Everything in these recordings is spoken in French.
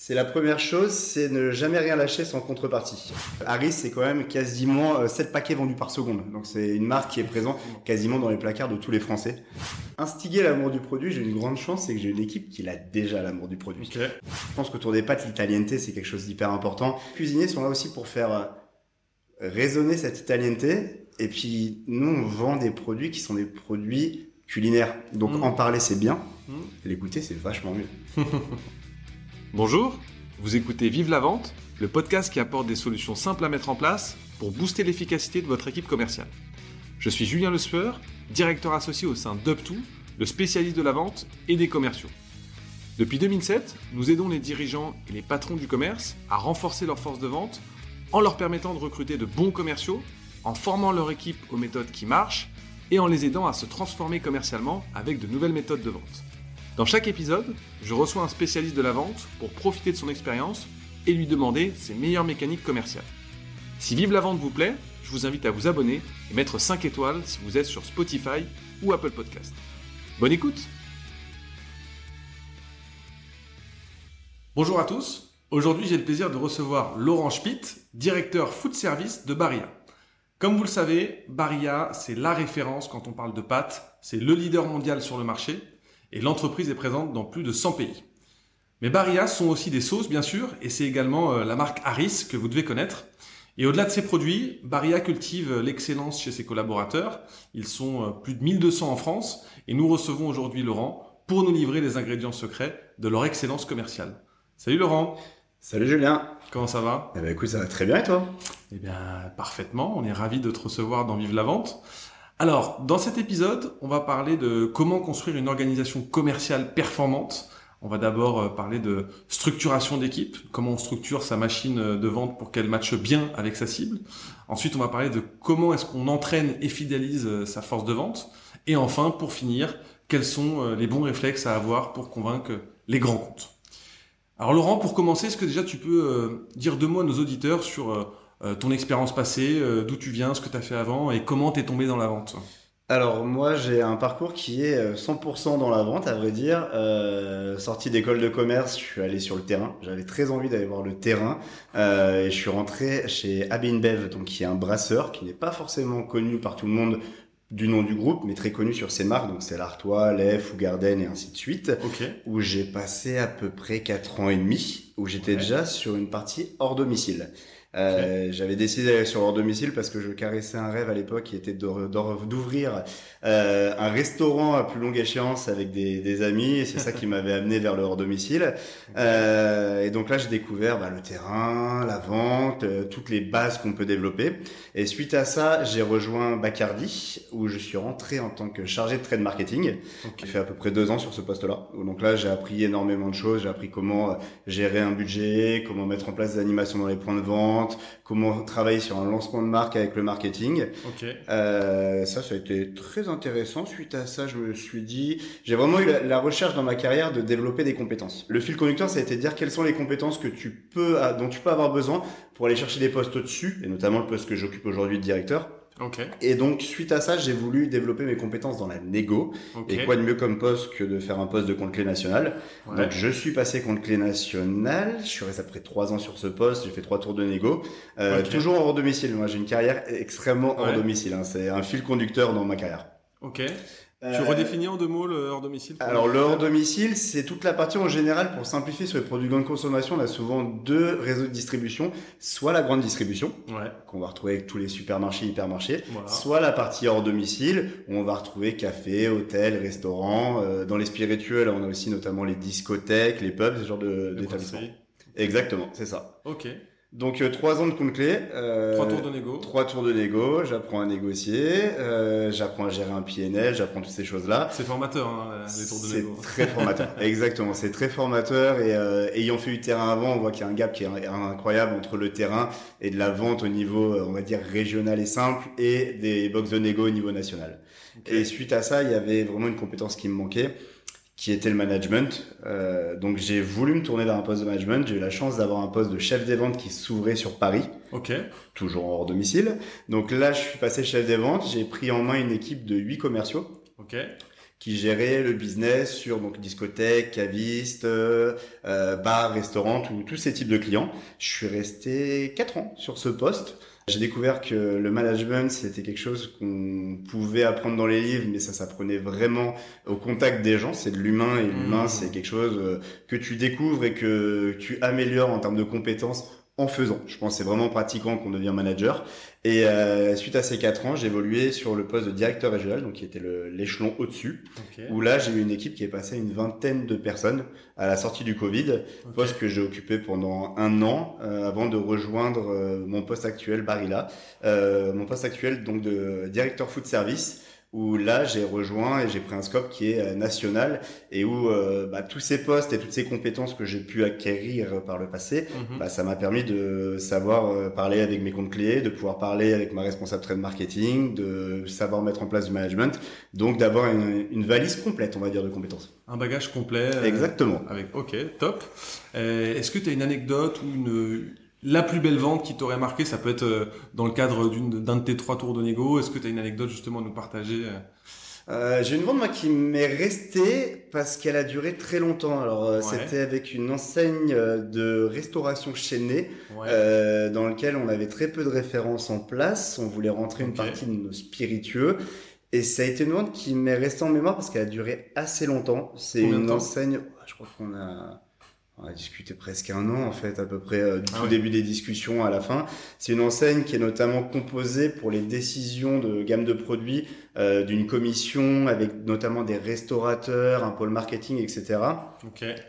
C'est la première chose, c'est ne jamais rien lâcher sans contrepartie. Harris, c'est quand même quasiment 7 euh, paquets vendus par seconde. Donc c'est une marque qui est présente quasiment dans les placards de tous les Français. Instiguer l'amour du produit, j'ai une grande chance, c'est que j'ai une équipe qui a déjà l'amour du produit. Je pense qu'autour des pâtes, l'italienneté, c'est quelque chose d'hyper important. Les cuisiniers sont là aussi pour faire euh, résonner cette italienneté. Et puis, nous, on vend des produits qui sont des produits culinaires. Donc, mm. en parler, c'est bien. Mm. L'écouter, c'est vachement mieux. Bonjour, vous écoutez Vive la Vente, le podcast qui apporte des solutions simples à mettre en place pour booster l'efficacité de votre équipe commerciale. Je suis Julien Le Sueur, directeur associé au sein d'UpTo, le spécialiste de la vente et des commerciaux. Depuis 2007, nous aidons les dirigeants et les patrons du commerce à renforcer leur force de vente en leur permettant de recruter de bons commerciaux, en formant leur équipe aux méthodes qui marchent et en les aidant à se transformer commercialement avec de nouvelles méthodes de vente. Dans chaque épisode, je reçois un spécialiste de la vente pour profiter de son expérience et lui demander ses meilleures mécaniques commerciales. Si Vive la vente vous plaît, je vous invite à vous abonner et mettre 5 étoiles si vous êtes sur Spotify ou Apple Podcast. Bonne écoute Bonjour à tous, aujourd'hui j'ai le plaisir de recevoir Laurent Schmitt, directeur food service de Barilla. Comme vous le savez, Barilla c'est la référence quand on parle de pâtes, c'est le leader mondial sur le marché et l'entreprise est présente dans plus de 100 pays. Mais Barilla sont aussi des sauces, bien sûr, et c'est également euh, la marque Harris que vous devez connaître. Et au-delà de ces produits, Barilla cultive l'excellence chez ses collaborateurs. Ils sont euh, plus de 1200 en France et nous recevons aujourd'hui Laurent pour nous livrer les ingrédients secrets de leur excellence commerciale. Salut Laurent Salut Julien Comment ça va? Eh bien écoute, ça va très bien et toi? Eh bien parfaitement, on est ravis de te recevoir dans Vive la Vente. Alors, dans cet épisode, on va parler de comment construire une organisation commerciale performante. On va d'abord euh, parler de structuration d'équipe, comment on structure sa machine euh, de vente pour qu'elle matche bien avec sa cible. Ensuite, on va parler de comment est-ce qu'on entraîne et fidélise euh, sa force de vente. Et enfin, pour finir, quels sont les bons réflexes à avoir pour convaincre les grands comptes. Alors Laurent, pour commencer, est-ce que déjà tu peux dire deux mots à nos auditeurs sur ton expérience passée, euh, d'où tu viens, ce que tu as fait avant et comment tu es tombé dans la vente alors moi j'ai un parcours qui est 100% euh, dans la vente à vrai dire. Euh, sorti d'école de commerce, je suis allé sur le terrain. J'avais très envie d'aller voir le terrain euh, et je suis rentré chez Abinbev, donc qui est un brasseur qui n'est pas forcément connu par tout le monde du nom du groupe, mais très connu sur ses marques, donc c'est l'Artois, l'Ef, ou Garden et ainsi de suite. Où j'ai passé à peu près 4 ans et demi, où j'étais déjà sur une partie hors domicile. Euh, J'avais décidé d'aller sur leur domicile parce que je caressais un rêve à l'époque qui était d'ouvrir euh, un restaurant à plus longue échéance avec des, des amis et c'est ça qui m'avait amené vers le hors domicile. Euh, et donc là, j'ai découvert bah, le terrain, la vente, euh, toutes les bases qu'on peut développer. Et suite à ça, j'ai rejoint Bacardi où je suis rentré en tant que chargé de trade marketing. J'ai fait à peu près deux ans sur ce poste-là. Donc là, j'ai appris énormément de choses. J'ai appris comment euh, gérer un budget, comment mettre en place des animations dans les points de vente comment travailler sur un lancement de marque avec le marketing. Euh, ça, ça a été très intéressant. Suite à ça, je me suis dit, j'ai vraiment eu la, recherche dans ma carrière de développer des compétences. Le fil conducteur, ça a été de dire quelles sont les compétences que tu peux, dont tu peux avoir besoin pour aller chercher des postes au-dessus, et notamment le poste que j'occupe aujourd'hui de directeur et donc, suite à ça, j'ai voulu développer mes compétences dans la négo. Et quoi de mieux comme poste que de faire un poste de compte clé national? Donc, je suis passé compte clé national. Je suis resté après trois ans sur ce poste. J'ai fait trois tours de négo. Euh, Toujours hors domicile. Moi, j'ai une carrière extrêmement hors domicile. Hein. C'est un fil conducteur dans ma carrière. Ok. Tu euh, redéfinis en deux mots le hors domicile Alors le hors domicile, c'est toute la partie en général pour simplifier sur les produits grande consommation. On a souvent deux réseaux de distribution, soit la grande distribution ouais. qu'on va retrouver avec tous les supermarchés, hypermarchés, soit la partie hors domicile où on va retrouver café, hôtel, restaurant. Euh, dans les spirituels, on a aussi notamment les discothèques, les pubs, ce genre d'établissements. Exactement, c'est ça. Ok. Donc euh, trois ans de compte clé. Euh, trois tours de négo. Trois tours de négo. J'apprends à négocier. Euh, j'apprends à gérer un PNL. J'apprends toutes ces choses-là. C'est formateur hein, les tours de négo. C'est très formateur. Exactement. C'est très formateur et euh, ayant fait du terrain avant, on voit qu'il y a un gap qui est incroyable entre le terrain et de la vente au niveau, on va dire régional et simple, et des box de négo au niveau national. Et suite à ça, il y avait vraiment une compétence qui me manquait qui était le management. Euh, donc j'ai voulu me tourner vers un poste de management. J'ai eu la chance d'avoir un poste de chef des ventes qui s'ouvrait sur Paris. Ok. Toujours hors domicile. Donc là, je suis passé chef des ventes. J'ai pris en main une équipe de huit commerciaux. Ok. qui gérait le business sur donc discothèque, caviste, euh, bar, restaurant, tous ces types de clients. Je suis resté quatre ans sur ce poste. J'ai découvert que le management, c'était quelque chose qu'on pouvait apprendre dans les livres, mais ça s'apprenait vraiment au contact des gens. C'est de l'humain et l'humain, mmh. c'est quelque chose euh, que tu découvres et que tu améliores en termes de compétences en faisant. Je pense que c'est vraiment pratiquant qu'on devient manager. Et euh, suite à ces quatre ans, j'ai évolué sur le poste de directeur régional, donc qui était l'échelon au-dessus, où là j'ai eu une équipe qui est passée à une vingtaine de personnes à la sortie du Covid, poste que j'ai occupé pendant un an euh, avant de rejoindre euh, mon poste actuel, Barilla, mon poste actuel donc de directeur food service où là j'ai rejoint et j'ai pris un scope qui est euh, national et où euh, bah, tous ces postes et toutes ces compétences que j'ai pu acquérir par le passé, mhm. bah, ça m'a permis de savoir euh, parler avec mes comptes clés, de pouvoir parler avec ma responsable trade marketing, de savoir mettre en place du management, donc d'avoir une, une, valise complète, on va dire, de compétences. Un bagage complet. Exactement. avec, ok, top. Est-ce que tu as une anecdote ou une la plus belle vente qui t'aurait marqué, ça peut être euh, dans le cadre d'un de tes trois tours de négo. Est-ce que tu as une anecdote justement à nous partager euh? Euh, j'ai une vente moi qui m'est restée parce qu'elle a duré très longtemps. Alors c'était avec une enseigne de restauration chaînée dans lequel on avait très peu de références en place. On voulait rentrer une partie de nos spiritueux. Et ça a été une vente qui m'est restée en mémoire parce qu'elle a duré assez longtemps. C'est une enseigne, je crois qu'on a on a discuté presque un an en fait à peu près euh, du ah tout début des discussions à la fin. C'est une enseigne qui est notamment composée pour les décisions de gamme de produits euh, d'une commission avec notamment des restaurateurs, un pôle marketing, etc.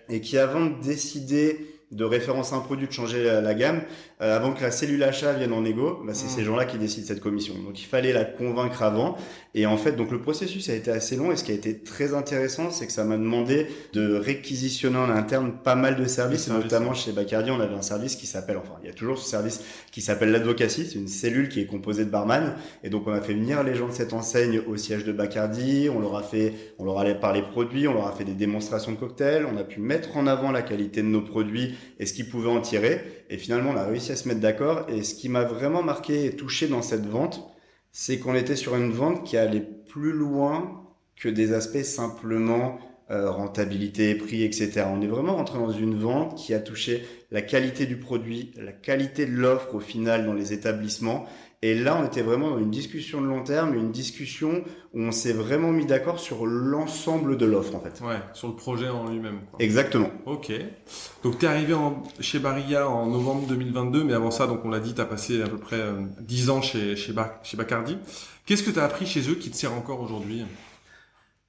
Et qui avant de décider de référencer un produit, de changer la, gamme, euh, avant que la cellule achat vienne en égo, bah, c'est mmh. ces gens-là qui décident cette commission. Donc il fallait la convaincre avant. Et en fait, donc le processus a été assez long. Et ce qui a été très intéressant, c'est que ça m'a demandé de réquisitionner en interne pas mal de services, et notamment chez Bacardi, on avait un service qui s'appelle, enfin, il y a toujours ce service qui s'appelle l'advocacy. C'est une cellule qui est composée de barman. Et donc on a fait venir les gens de cette enseigne au siège de Bacardi. On leur a fait, on leur a parlé produits, on leur a fait des démonstrations de cocktails. On a pu mettre en avant la qualité de nos produits et ce qu'ils pouvaient en tirer. Et finalement, on a réussi à se mettre d'accord. Et ce qui m'a vraiment marqué et touché dans cette vente, c'est qu'on était sur une vente qui allait plus loin que des aspects simplement euh, rentabilité, prix, etc. On est vraiment rentré dans une vente qui a touché la qualité du produit, la qualité de l'offre au final dans les établissements et là, on était vraiment dans une discussion de long terme, une discussion où on s'est vraiment mis d'accord sur l'ensemble de l'offre, en fait. Ouais, sur le projet en lui-même. Exactement. Ok. Donc, tu es arrivé chez Barilla en novembre 2022, mais avant ça, donc on l'a dit, tu as passé à peu près 10 euh, ans chez, chez, chez Bacardi. Qu'est-ce que tu as appris chez eux qui te sert encore aujourd'hui?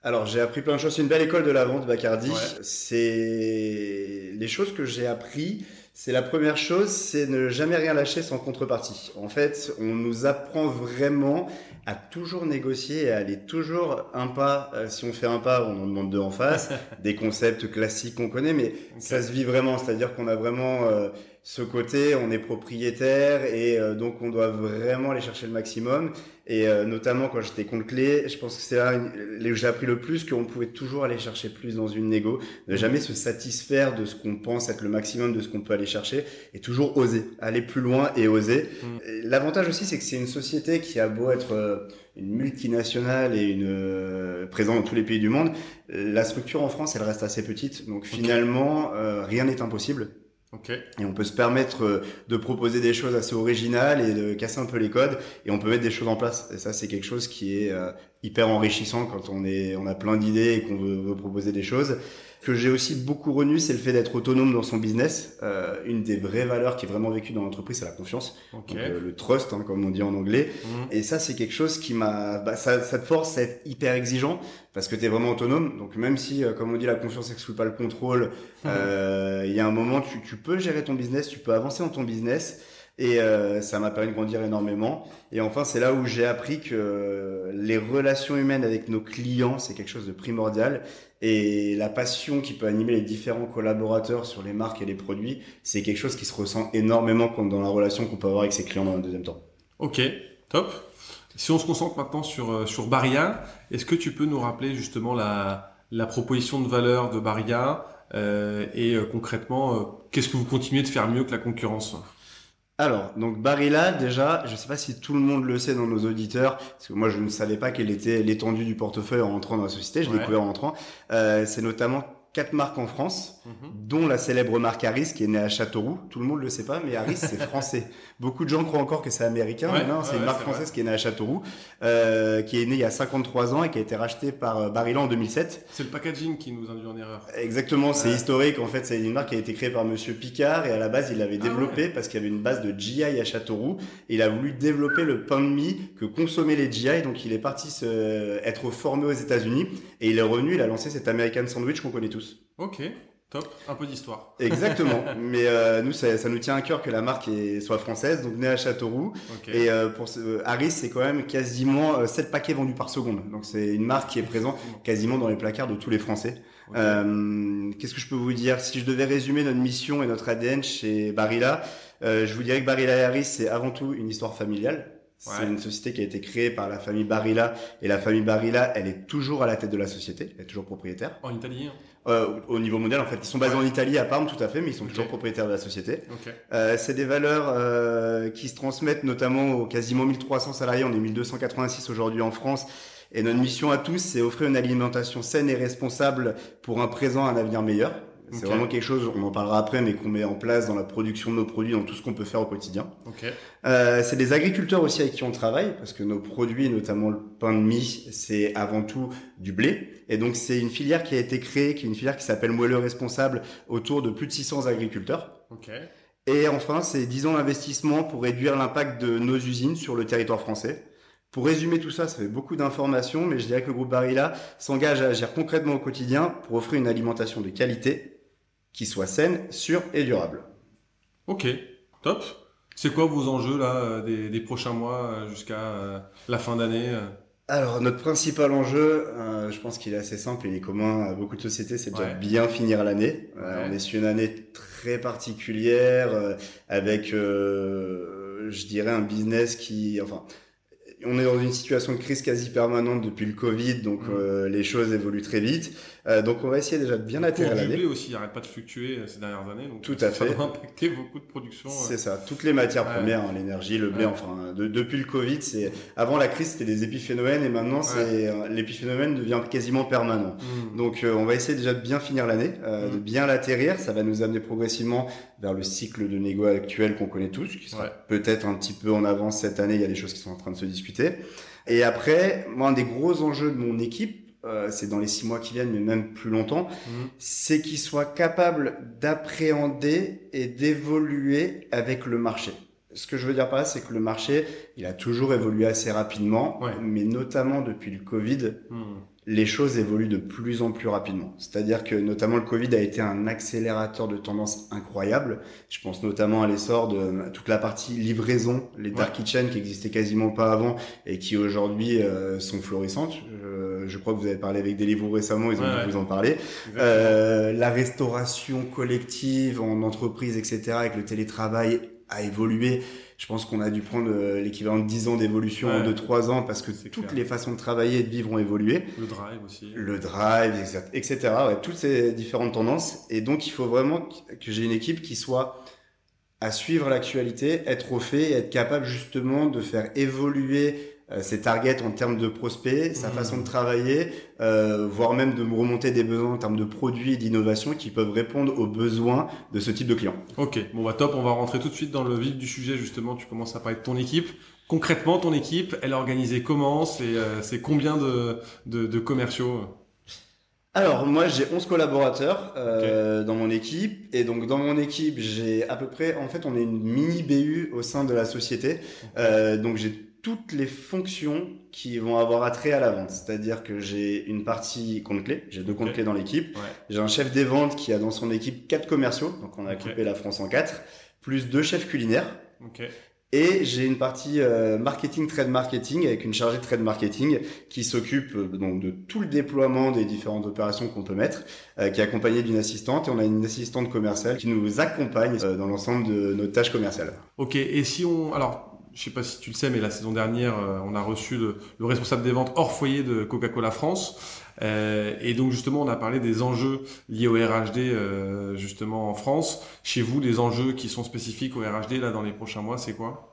Alors j'ai appris plein de choses. C'est une belle école de la vente, Bacardi. C'est les choses que j'ai appris c'est la première chose, c'est ne jamais rien lâcher sans contrepartie. En fait, on nous apprend vraiment à toujours négocier et à aller toujours un pas. Euh, si on fait un pas, on en demande deux en face. des concepts classiques qu'on connaît, mais ça se vit vraiment. C'est-à-dire qu'on a vraiment euh, ce côté, on est propriétaire et euh, donc on doit vraiment aller chercher le maximum. Et euh, notamment quand j'étais compte clé, je pense que c'est là où j'ai appris le plus qu'on pouvait toujours aller chercher plus dans une négo, ne jamais se satisfaire de ce qu'on pense être le maximum de ce qu'on peut aller chercher et toujours oser, aller plus loin et oser. Mm. L'avantage aussi, c'est que c'est une société qui a beau être euh, une multinationale et une euh, présente dans tous les pays du monde, la structure en France, elle reste assez petite. Donc finalement, rien n'est impossible. Et on peut se permettre euh, de proposer des choses assez originales et de casser un peu les codes et on peut mettre des choses en place. Et ça, c'est quelque chose qui est euh, hyper enrichissant quand on est, on a plein d'idées et qu'on veut, proposer des choses. Que j'ai aussi beaucoup renu, c'est le fait d'être autonome dans son business. Euh, une des vraies valeurs qui est vraiment vécue dans l'entreprise, c'est la confiance, Donc, euh, le trust, hein, comme on dit en anglais. Mhm. Et ça, c'est quelque chose qui m'a, bah, ça, ça te force à être hyper exigeant parce que tu es vraiment autonome. Donc même si, euh, comme on dit, la confiance n'exclut pas le contrôle, mhm. euh, il y a un moment, tu, tu peux gérer ton business, tu peux avancer dans ton business. Et euh, ça m'a permis de grandir énormément. Et enfin, c'est là où j'ai appris que les relations humaines avec nos clients, c'est quelque chose de primordial. Et la passion qui peut animer les différents collaborateurs sur les marques et les produits, c'est quelque chose qui se ressent énormément dans la relation qu'on peut avoir avec ses clients dans un deuxième temps. Ok, top. Si on se concentre maintenant sur, euh, sur Baria, est-ce que tu peux nous rappeler justement la, la proposition de valeur de Baria euh, et euh, concrètement, qu'est-ce que vous continuez de faire mieux que la concurrence? Alors, donc Barilla, déjà, je ne sais pas si tout le monde le sait dans nos auditeurs, parce que moi je ne savais pas quelle était l'étendue du portefeuille en entrant dans la société, je l'ai découvert en entrant. Euh, c'est notamment quatre marques en France, mhm. dont la célèbre marque Harris qui est née à Châteauroux. Tout le monde le sait pas, mais Harris c'est français. Beaucoup de gens croient encore que c'est américain, mais non, c'est une marque française qui est née à Châteauroux, euh, qui est née il y a 53 ans et qui a été rachetée par euh, Barilla en 2007. C'est le packaging qui nous induit en erreur. Exactement, c'est historique. En fait, c'est une marque qui a été créée par Monsieur Picard et à la base il l'avait ah développée parce qu'il y avait une base de GI à Châteauroux et il a voulu développer le pain de mie que consommaient les GI. Donc il est parti se... être formé aux États-Unis et il est revenu. Il a lancé cet American Sandwich qu'on connaît tous. Ok, top. Un peu d'histoire. Exactement. Mais euh, nous, ça, nous tient à cœur que la marque soit française, donc née à Châteauroux. Et euh, pour ce, Harris, c'est quand même quasiment 7 euh, paquets vendus par seconde. Donc c'est une marque qui est présente quasiment dans les placards de tous les Français. Qu'est-ce que je peux vous dire? Si je devais résumer notre mission et notre ADN chez Barilla, je vous dirais que Barilla et Harris, c'est avant tout une histoire familiale. C'est une société qui a été créée par la famille Barilla et la famille Barilla, elle est toujours à la tête de la société, elle est toujours propriétaire. En Italie hein. Euh, Au niveau mondial, en fait, ils sont basés en Italie, à Parme, tout à fait, mais ils sont toujours propriétaires de la société. Euh, c'est des valeurs euh, qui se transmettent notamment aux quasiment 1300 salariés. On est 1286 aujourd'hui en France. Et notre mission à tous, c'est offrir une alimentation saine et responsable pour un présent, un avenir meilleur. C'est vraiment quelque chose, on en parlera après, mais qu'on met en place dans la production de nos produits, dans tout ce qu'on peut faire au quotidien. Okay. Euh, c'est des agriculteurs aussi avec qui on travaille, parce que nos produits, notamment le pain de mie, c'est avant tout du blé. Et donc c'est une filière qui a été créée, qui est une filière qui s'appelle Moelleux Responsable, autour de plus de 600 agriculteurs. Okay. Et enfin, c'est 10 ans d'investissement pour réduire l'impact de nos usines sur le territoire français. Pour résumer tout ça, ça fait beaucoup d'informations, mais je dirais que le groupe Barilla s'engage à agir concrètement au quotidien pour offrir une alimentation de qualité qui soit saine, sûre et durable. Ok, top. C'est quoi vos enjeux là euh, des, prochains mois euh, jusqu'à euh, la fin d'année alors notre principal enjeu, je pense qu'il est assez simple et il est commun à beaucoup de sociétés, c'est de bien finir l'année. on est sur une année très particulière avec, je dirais, un business qui, enfin, on est dans une situation de crise quasi permanente depuis le Covid, donc mmh. les choses évoluent très vite. Euh, donc on va essayer déjà de bien atterrir l'année. Le blé aussi, il n'arrête pas de fluctuer euh, ces dernières années. Donc Tout à ça fait. va impacter beaucoup de production. C'est euh. ça. Toutes les matières premières, hein, l'énergie, le blé, enfin, depuis le Covid, c'est avant la crise c'était des épiphénomènes et maintenant c'est l'épiphénomène devient quasiment permanent. Hmm. Donc on va essayer déjà de bien finir l'année, de hmm. bien l'atterrir. Ça va nous amener progressivement vers le cycle de négo actuel qu'on connaît tous, qui sera peut-être un petit peu en avance cette année. Il y a des choses qui sont en train de se discuter. Et après, moi, un des gros enjeux de mon équipe, euh, c'est dans les six mois qui viennent, mais même plus longtemps, mhm. c'est qu'ils soient capables d'appréhender et d'évoluer avec le marché. Ce que je veux dire par là, c'est que le marché, il a toujours évolué assez rapidement, mais notamment depuis le Covid, mhm les choses évoluent de plus en plus rapidement. C'est-à-dire que notamment le Covid a été un accélérateur de tendance incroyable. Je pense notamment à l'essor de toute la partie livraison, les dark kitchen qui existaient quasiment pas avant et qui aujourd'hui euh, sont florissantes. Je, crois que vous avez parlé avec Deliveroo récemment, ils ont dû vous en parler. Euh, la restauration collective en entreprise, etc., avec le télétravail a évolué je pense qu'on a dû prendre euh, l'équivalent de 10 ans d'évolution en 2-3 ans parce que toutes les façons de travailler et de vivre ont évolué. Le drive aussi. Le drive, etc. Ouais, toutes ces différentes tendances. Et donc, il faut vraiment que j'ai une équipe qui soit à suivre l'actualité, être au fait et être capable justement de faire évoluer ses targets en termes de prospects, sa mmh. façon de travailler, euh, voire même de remonter des besoins en termes de produits et d'innovation qui peuvent répondre aux besoins de ce type de clients. Ok, bon bah top, on va rentrer tout de suite dans le vif du sujet justement, tu commences à parler de ton équipe. Concrètement, ton équipe, elle est organisée comment? C'est euh, combien de, de, de commerciaux? Alors moi j'ai 11 collaborateurs euh, dans mon équipe. Et donc dans mon équipe j'ai à peu près en fait on est une mini BU au sein de la société. Euh, donc j'ai toutes les fonctions qui vont avoir attrait à la vente. C'est-à-dire que j'ai une partie compte clé, j'ai deux comptes clés dans l'équipe. J'ai un chef des ventes qui a dans son équipe quatre commerciaux, donc on a occupé la France en quatre, plus deux chefs culinaires. Et j'ai une partie euh, marketing, trade marketing, avec une chargée de trade marketing qui s'occupe euh, donc de tout le déploiement des différentes opérations qu'on peut mettre, euh, qui est accompagnée d'une assistante. Et on a une assistante commerciale qui nous accompagne dans l'ensemble de nos tâches commerciales. Ok, et si on... Alors, je sais pas si tu le sais, mais la saison dernière, euh, on a reçu le, responsable des ventes hors foyer de Coca-Cola France. Euh, et donc justement, on a parlé des enjeux liés au RHD euh, justement en France. Chez vous, les enjeux qui sont spécifiques au RHD là dans les prochains mois, c'est quoi?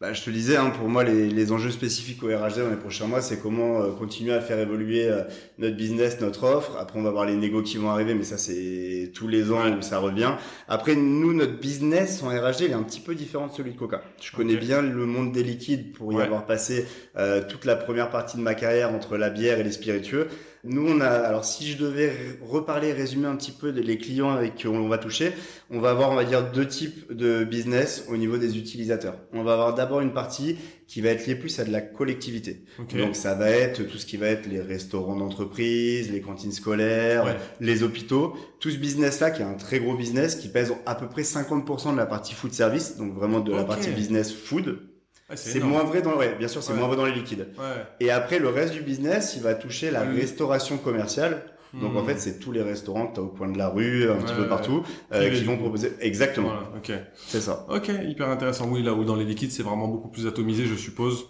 Bah, je te disais, hein, pour moi, les, les, enjeux spécifiques au RHD dans les prochains mois, c'est comment euh, continuer à faire évoluer euh, notre business, notre offre. Après, on va voir les négos qui vont arriver, mais ça, c'est tous les ans où ça revient. Après, nous, notre business en RHD, il est un petit peu différent de celui de Coca. Je connais bien le monde des liquides pour y avoir passé euh, toute la première partie de ma carrière entre la bière et les spiritueux. Nous, on a, alors si je devais reparler, résumer un petit peu les clients avec qui on va toucher, on va avoir, on va dire, deux types de business au niveau des utilisateurs. On va avoir d'abord une partie qui va être liée plus à de la collectivité. Donc ça va être tout ce qui va être les restaurants d'entreprise, les cantines scolaires, les hôpitaux, tout ce business-là qui est un très gros business qui pèse à peu près 50% de la partie food service, donc vraiment de la partie business food c'est moins vrai dans ouais, bien sûr, c'est moins vrai dans les liquides. Et après le reste du business, il va toucher la restauration commerciale. Donc en hmm. fait, c'est tous les restaurants que tu as au coin de la rue, un petit peu partout, euh, qui vont proposer exactement. ok. C'est ça. Ok, hyper intéressant. Oui, là où dans les liquides, c'est vraiment beaucoup plus atomisé, je suppose.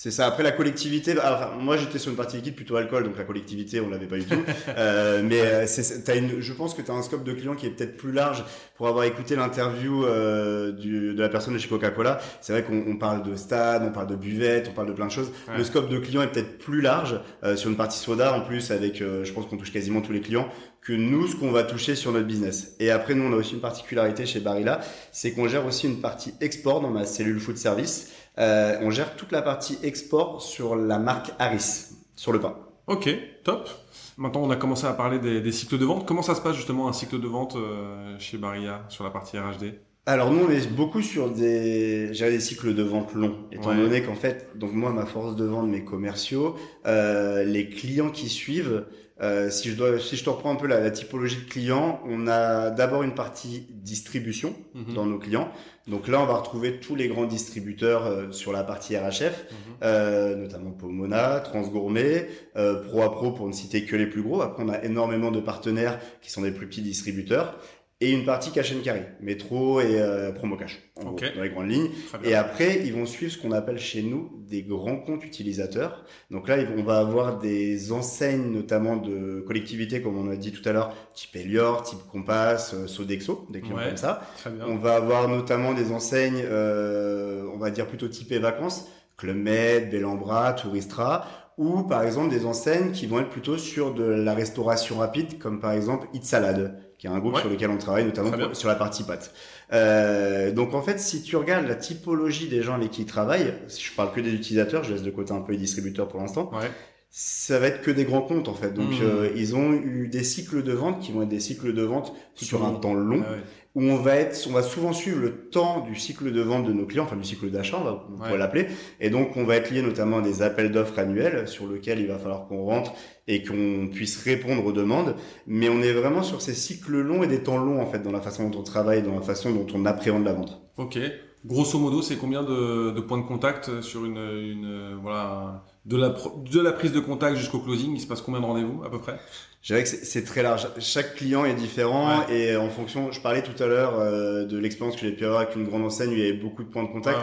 C'est ça. Après la collectivité, bah, enfin, moi j'étais sur une partie liquide plutôt alcool, donc la collectivité on l'avait pas du tout. euh, mais euh, c'est, as une, je pense que tu as un scope de clients qui est peut-être plus large pour avoir écouté l'interview euh, de la personne de chez Coca-Cola. C'est vrai qu'on on parle de stade, on parle de buvette, on parle de plein de choses. Le scope de clients est peut-être plus large euh, sur une partie soda en plus avec, euh, je pense qu'on touche quasiment tous les clients que nous ce qu'on va toucher sur notre business. Et après nous on a aussi une particularité chez Barilla, c'est qu'on gère aussi une partie export dans ma cellule food service. Euh, on gère toute la partie export sur la marque Harris, sur le pain. Ok, top. Maintenant, on a commencé à parler des, cycles de vente. Comment ça se passe justement un cycle de vente euh, chez Barilla sur la partie RHD alors nous on est beaucoup sur des des cycles de vente longs étant donné qu'en fait donc moi ma force de vente mes commerciaux euh, les clients qui suivent euh, si je dois, si je te reprends un peu la, la typologie de clients, on a d'abord une partie distribution mhm. dans nos clients. Donc là, on va retrouver tous les grands distributeurs euh, sur la partie RHF, mhm. euh, notamment Pomona, Transgourmet, euh, Pro à Pro pour ne citer que les plus gros. Après, on a énormément de partenaires qui sont des plus petits distributeurs et une partie cash and carry, métro et euh, promo cash, en gros, dans les grandes lignes. Et après, ils vont suivre ce qu'on appelle chez nous des grands comptes utilisateurs. Donc là, on va avoir des enseignes, notamment de collectivités, comme on a dit tout à l'heure, type Elior, type Compass, euh, Sodexo, des clients comme ça. On va avoir notamment des enseignes, euh, on va dire plutôt typées vacances, Club Med, Bellambra, Touristra, ou par exemple des enseignes qui vont être plutôt sur de la restauration rapide, comme par exemple Eat Salad qui est un groupe sur lequel on travaille, notamment sur la partie pâte. Euh, donc en fait, si tu regardes la typologie des gens avec qui ils travaillent, si je parle que des utilisateurs, je laisse de côté un peu les distributeurs pour l'instant, ouais. ça va être que des grands comptes en fait. Donc mmh. euh, ils ont eu des cycles de vente qui vont être des cycles de vente sur un temps long. Ah où on va être, on va souvent suivre le temps du cycle de vente de nos clients, enfin du cycle d'achat, on, va, l'appeler. Et donc, on va être lié notamment à des appels d'offres annuels sur lesquels il va falloir qu'on rentre et qu'on puisse répondre aux demandes. Mais on est vraiment sur ces cycles longs et des temps longs, en fait, dans la façon dont on travaille, dans la façon dont on appréhende la vente. Ok. Grosso modo, c'est combien de, de, points de contact sur une, une voilà, de la, de la prise de contact jusqu'au closing, il se passe combien de rendez-vous à peu près? Je dirais que c'est très large. Chaque client est différent et en fonction, je parlais tout à l'heure euh, de l'expérience que j'ai pu avoir avec une grande enseigne où il y avait beaucoup de points de contact.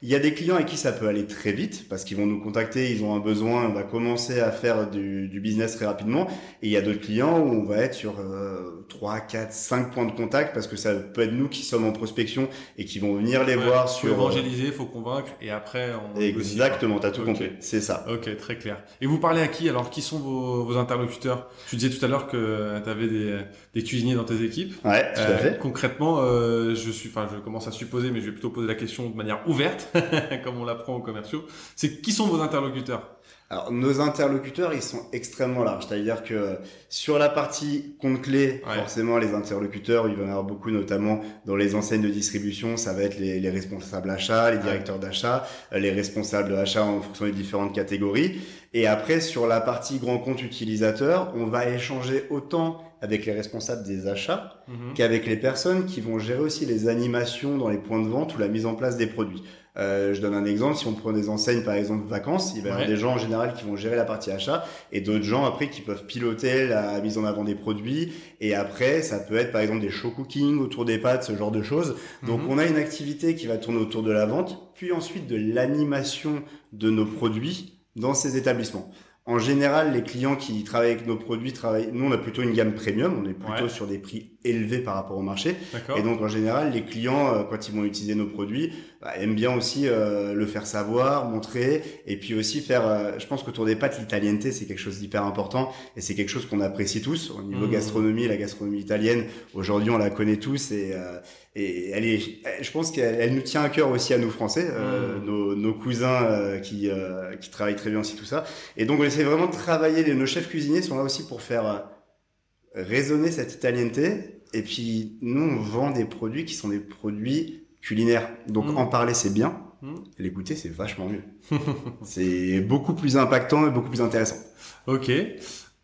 Il y a des clients avec qui ça peut aller très vite parce qu'ils vont nous contacter, ils ont un besoin, on va commencer à faire du, du business très rapidement. Et il y a d'autres clients où on va être sur euh, 3, 4, 5 points de contact parce que ça peut être nous qui sommes en prospection et qui vont venir les voir sur... Faut évangéliser, faut convaincre et après on... Exactement, t'as tout compris. C'est ça. Ok, très clair. Et vous parlez à qui? Alors, qui sont vos, vos interlocuteurs? Disais tout à l'heure que tu avais des, des, cuisiniers dans tes équipes. Ouais, tout à euh, fait. concrètement, euh, je suis, enfin, je commence à supposer, mais je vais plutôt poser la question de manière ouverte, comme on l'apprend aux commerciaux. C'est qui sont vos interlocuteurs? Alors nos interlocuteurs, ils sont extrêmement larges. C'est-à-dire que sur la partie compte clé, forcément les interlocuteurs, il va y en avoir beaucoup, notamment dans les enseignes de distribution, ça va être les, les responsables achats, les directeurs d'achat, les responsables d'achat en fonction des différentes catégories. Et après, sur la partie grand compte utilisateur, on va échanger autant avec les responsables des achats Mhm. qu'avec les personnes qui vont gérer aussi les animations dans les points de vente ou la mise en place des produits. Euh, je donne un exemple, si on prend des enseignes par exemple vacances, il va y avoir Ouais. des gens en général qui vont gérer la partie achat et d'autres gens après qui peuvent piloter la mise en avant des produits et après ça peut être par exemple des show cooking autour des pâtes, ce genre de choses. Donc Mhm. on a une activité qui va tourner autour de la vente, puis ensuite de l'animation de nos produits dans ces établissements. En général, les clients qui travaillent avec nos produits travaillent. Nous, on a plutôt une gamme premium. On est plutôt Ouais. sur des prix élevés par rapport au marché. Et donc, en général, les clients, euh, quand ils vont utiliser nos produits, bah, aiment bien aussi euh, le faire savoir, montrer, et puis aussi faire. euh, je pense qu'autour des pâtes, l'italienneté, c'est quelque chose d'hyper important, et c'est quelque chose qu'on apprécie tous au niveau Mhm. gastronomie. La gastronomie italienne, aujourd'hui, on la connaît tous, et, euh, et elle est. Je pense qu'elle elle nous tient à cœur aussi à nous Français, euh, Mhm. nos, nos cousins euh, qui euh, qui travaillent très bien aussi tout ça. Et donc, on essaie vraiment de travailler. les- Nos chefs cuisiniers sont là aussi pour faire. résonner cette italienneté. Et puis, nous, on vend des produits qui sont des produits culinaires. Donc, Mm. en parler, c'est bien. Mm. L'écouter, c'est vachement mieux. c'est beaucoup plus impactant et beaucoup plus intéressant. Ok.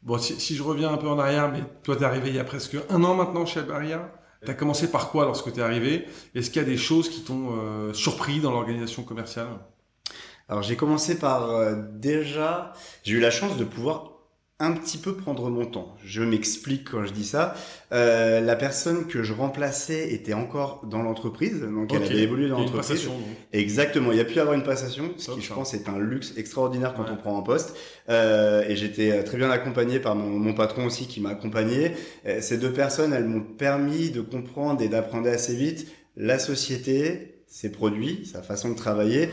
Bon, si, si je reviens un peu en arrière, mais toi, t'es arrivé il y a presque un an maintenant chez Baria. T'as commencé par quoi lorsque t'es arrivé? Est-ce qu'il y a des choses qui t'ont euh, surpris dans l'organisation commerciale? Alors, j'ai commencé par euh, déjà, j'ai eu la chance de pouvoir un petit peu prendre mon temps. Je m'explique quand je dis ça. Euh, la personne que je remplaçais était encore dans l'entreprise, donc elle avait évolué dans l'entreprise. Exactement, il y a pu y avoir une passation, ce Top, qui je pense est un luxe extraordinaire quand Ouais. on prend un poste. Euh, et j'étais euh, très bien accompagné par mon, mon patron aussi qui m'a accompagné. Euh, ces deux personnes, elles m'ont permis de comprendre et d'apprendre assez vite la société, ses produits, sa façon de travailler.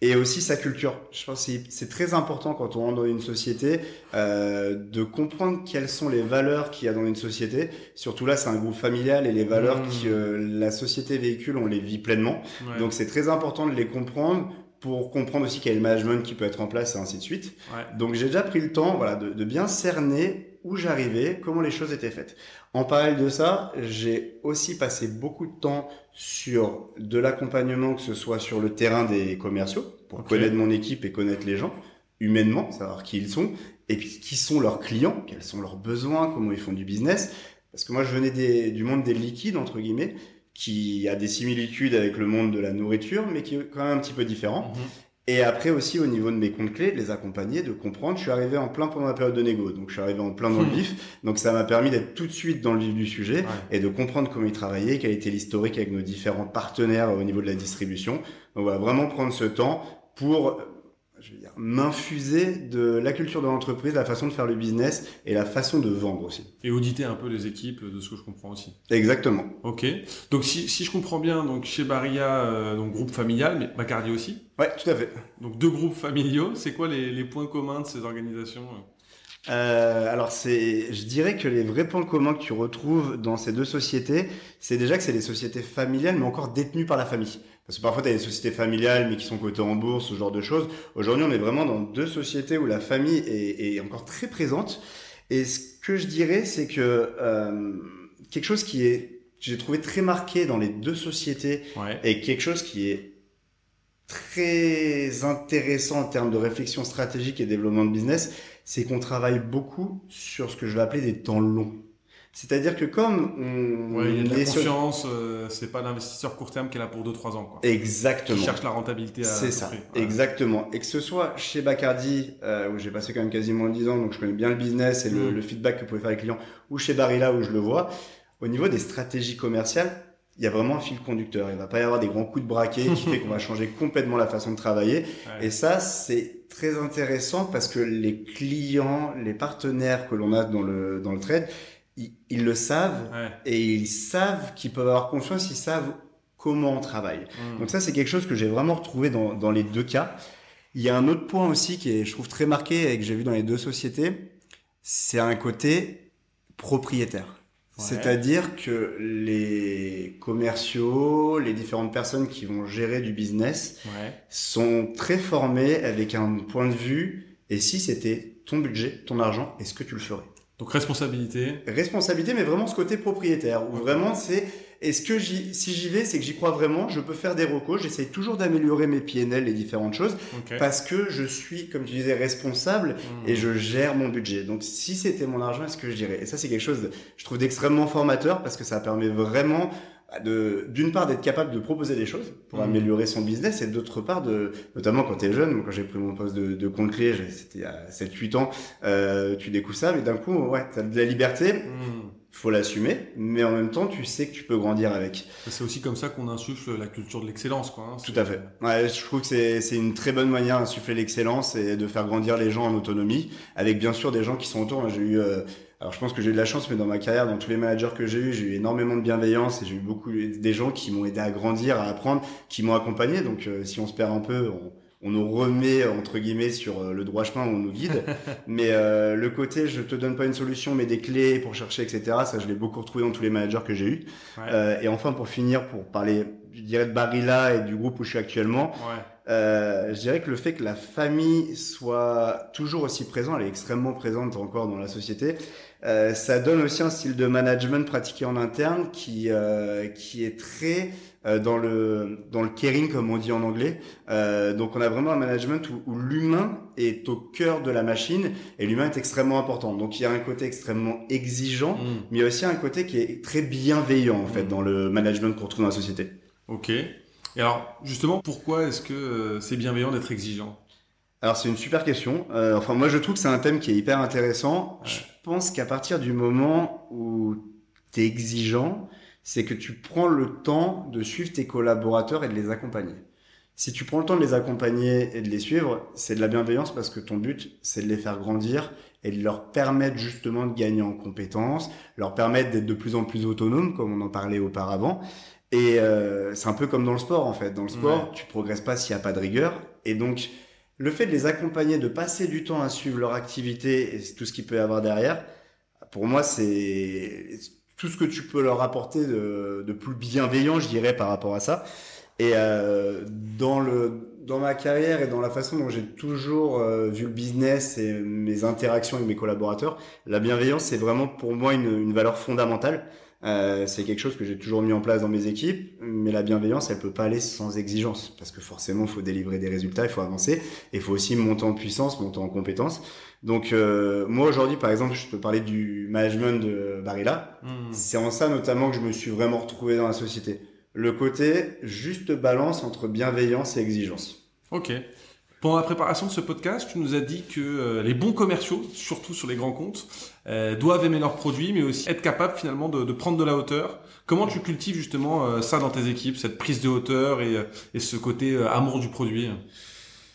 Et aussi sa culture. Je pense que c'est- très important quand on rentre dans une société euh, de comprendre quelles sont les valeurs qu'il y a dans une société. Surtout là, c'est un groupe familial et les valeurs Mmh. que euh, la société véhicule, on les vit pleinement. Ouais. Donc c'est très important de les comprendre pour comprendre aussi quel est le management qui peut être en place et ainsi de suite. Ouais. Donc j'ai déjà pris le temps voilà, de, de bien cerner où j'arrivais, comment les choses étaient faites. En parallèle de ça, j'ai aussi passé beaucoup de temps sur de l'accompagnement, que ce soit sur le terrain des commerciaux, pour connaître mon équipe et connaître les gens, humainement, savoir qui ils sont, et puis qui sont leurs clients, quels sont leurs besoins, comment ils font du business. Parce que moi, je venais des- du monde des liquides, entre guillemets, qui a des similitudes avec le monde de la nourriture, mais qui est quand même un petit peu différent. Mhm. Et après aussi au niveau de mes comptes clés, de les accompagner, de comprendre. Je suis arrivé en plein pendant la période de négo, donc je suis arrivé en plein dans le Hmm. vif. Donc ça m'a permis d'être tout de suite dans le vif du sujet Ouais. et de comprendre comment ils travaillaient, quel était l'historique avec nos différents partenaires au niveau de la distribution. Donc voilà, vraiment prendre ce temps pour, je veux dire, m'infuser de la culture de l'entreprise, la façon de faire le business et la façon de vendre aussi. Et auditer un peu les équipes, de ce que je comprends aussi. Exactement. Ok. Donc si, si je comprends bien, donc chez Baria, euh, donc groupe familial, mais Bacardi aussi. Ouais, tout à fait. Donc deux groupes familiaux. C'est quoi les, les points communs de ces organisations Euh, alors c'est, je dirais que les vrais points communs que tu retrouves dans ces deux sociétés, c'est déjà que c'est des sociétés familiales, mais encore détenues par la famille. Parce que parfois tu as des sociétés familiales, mais qui sont cotées en bourse, ce genre de choses. Aujourd'hui, on est vraiment dans deux sociétés où la famille est, est encore très présente. Et ce que je dirais, c'est que euh, quelque chose qui est, j'ai trouvé très marqué dans les deux sociétés, Ouais. et quelque chose qui est très intéressant en termes de réflexion stratégique et développement de business, c'est qu'on travaille beaucoup sur ce que je vais appeler des temps longs. C'est-à-dire que comme on, Ouais, il y a de la sur- confiance. euh, c'est pas l'investisseur court terme qui est là pour 2-3 ans, quoi. Qui Exactement. cherche la rentabilité à C'est ça. Ouais. exactement. Et que ce soit chez Bacardi, euh, où j'ai passé quand même quasiment 10 ans, donc je connais bien le business et le, Mm. le feedback que pouvez faire les clients, ou chez Barilla, où je le vois, au niveau des stratégies commerciales, il y a vraiment un fil conducteur. Il va pas y avoir des grands coups de braquet qui fait qu'on va changer complètement la façon de travailler. Ouais. Et ça, c'est très intéressant parce que les clients, les partenaires que l'on a dans le, dans le trade, ils, ils le savent Ouais. et ils savent qu'ils peuvent avoir confiance, ils savent comment on travaille. Mm. Donc ça, c'est quelque chose que j'ai vraiment retrouvé dans, dans les deux cas. Il y a un autre point aussi qui est, je trouve, très marqué et que j'ai vu dans les deux sociétés, c'est un côté propriétaire. Ouais. C'est-à-dire que les commerciaux, les différentes personnes qui vont gérer du business Ouais. sont très formés avec un point de vue. Et si c'était ton budget, ton argent, est-ce que tu le ferais? Donc responsabilité. Responsabilité, mais vraiment ce côté propriétaire, où vraiment c'est Et ce que j'y, si j'y vais, c'est que j'y crois vraiment. Je peux faire des recos. J'essaye toujours d'améliorer mes PNL, les différentes choses, parce que je suis, comme tu disais, responsable Hmm. et je gère mon budget. Donc, si c'était mon argent, est-ce que je dirais? Et ça, c'est quelque chose, de- je trouve, d'extrêmement formateur parce que ça permet vraiment d'une part, d'être capable de proposer des choses pour Mhm. améliorer son business et d'autre part, de, notamment quand tu es jeune, quand j'ai pris mon poste de, de compte clé, j'ai- c'était à 7-8 ans, euh, tu découvres ça, mais d'un coup, ouais, tu as de la liberté, Hmm. faut l'assumer, mais en même temps, tu sais que tu peux grandir avec. C'est aussi comme ça qu'on insuffle la culture de l'excellence, quoi. hein. Tout à fait. Ouais, je trouve que c'est c'est une très bonne manière d'insuffler l'excellence et de faire grandir les gens en autonomie, avec bien sûr des gens qui sont autour. J'ai eu, euh, alors je pense que j'ai eu de la chance, mais dans ma carrière, dans tous les managers que j'ai eu, j'ai eu énormément de bienveillance et j'ai eu beaucoup des gens qui m'ont aidé à grandir, à apprendre, qui m'ont accompagné. Donc, euh, si on se perd un peu, on, on nous remet entre guillemets sur euh, le droit chemin, on nous guide. mais euh, le côté, je te donne pas une solution, mais des clés pour chercher, etc. Ça, je l'ai beaucoup retrouvé dans tous les managers que j'ai eu. Ouais. Euh, et enfin, pour finir, pour parler, je dirais de Barilla et du groupe où je suis actuellement, Ouais. euh, je dirais que le fait que la famille soit toujours aussi présente, elle est extrêmement présente encore dans la société, euh, ça donne aussi un style de management pratiqué en interne qui euh, qui est très euh, dans le dans le caring comme on dit en anglais. Euh, donc on a vraiment un management où, où l'humain est au cœur de la machine et l'humain est extrêmement important. Donc il y a un côté extrêmement exigeant, Hmm. mais il y a aussi un côté qui est très bienveillant en fait Mm. dans le management qu'on retrouve dans la société. Ok. Et alors, justement, pourquoi est-ce que euh, c'est bienveillant d'être exigeant? Alors c'est une super question. Euh, enfin moi je trouve que c'est un thème qui est hyper intéressant. Ouais. Je pense qu'à partir du moment où tu es exigeant, c'est que tu prends le temps de suivre tes collaborateurs et de les accompagner. Si tu prends le temps de les accompagner et de les suivre, c'est de la bienveillance parce que ton but, c'est de les faire grandir et de leur permettre justement de gagner en compétences, leur permettre d'être de plus en plus autonomes, comme on en parlait auparavant. Et euh, c'est un peu comme dans le sport, en fait. Dans le sport, Ouais. tu progresses pas s'il n'y a pas de rigueur. Et donc, le fait de les accompagner, de passer du temps à suivre leur activité et tout ce qu'il peut y avoir derrière, pour moi, c'est tout ce que tu peux leur apporter de, plus bienveillant, je dirais, par rapport à ça. Et euh, dans le dans ma carrière et dans la façon dont j'ai toujours euh, vu le business et mes interactions avec mes collaborateurs, la bienveillance c'est vraiment pour moi une valeur fondamentale. Euh, c'est quelque chose que j'ai toujours mis en place dans mes équipes, mais la bienveillance, elle peut pas aller sans exigence, parce que forcément, il faut délivrer des résultats, il faut avancer, et il faut aussi monter en puissance, monter en compétence. Donc, euh, moi aujourd'hui, par exemple, je te parlais du management de Barilla. Hmm. C'est en ça notamment que je me suis vraiment retrouvé dans la société. Le côté juste balance entre bienveillance et exigence. Ok. Pendant la préparation de ce podcast, tu nous as dit que euh, les bons commerciaux, surtout sur les grands comptes, euh, doivent aimer leurs produits, mais aussi être capables finalement de, de prendre de la hauteur. Comment tu cultives justement euh, ça dans tes équipes, cette prise de hauteur et, euh, et ce côté euh, amour du produit?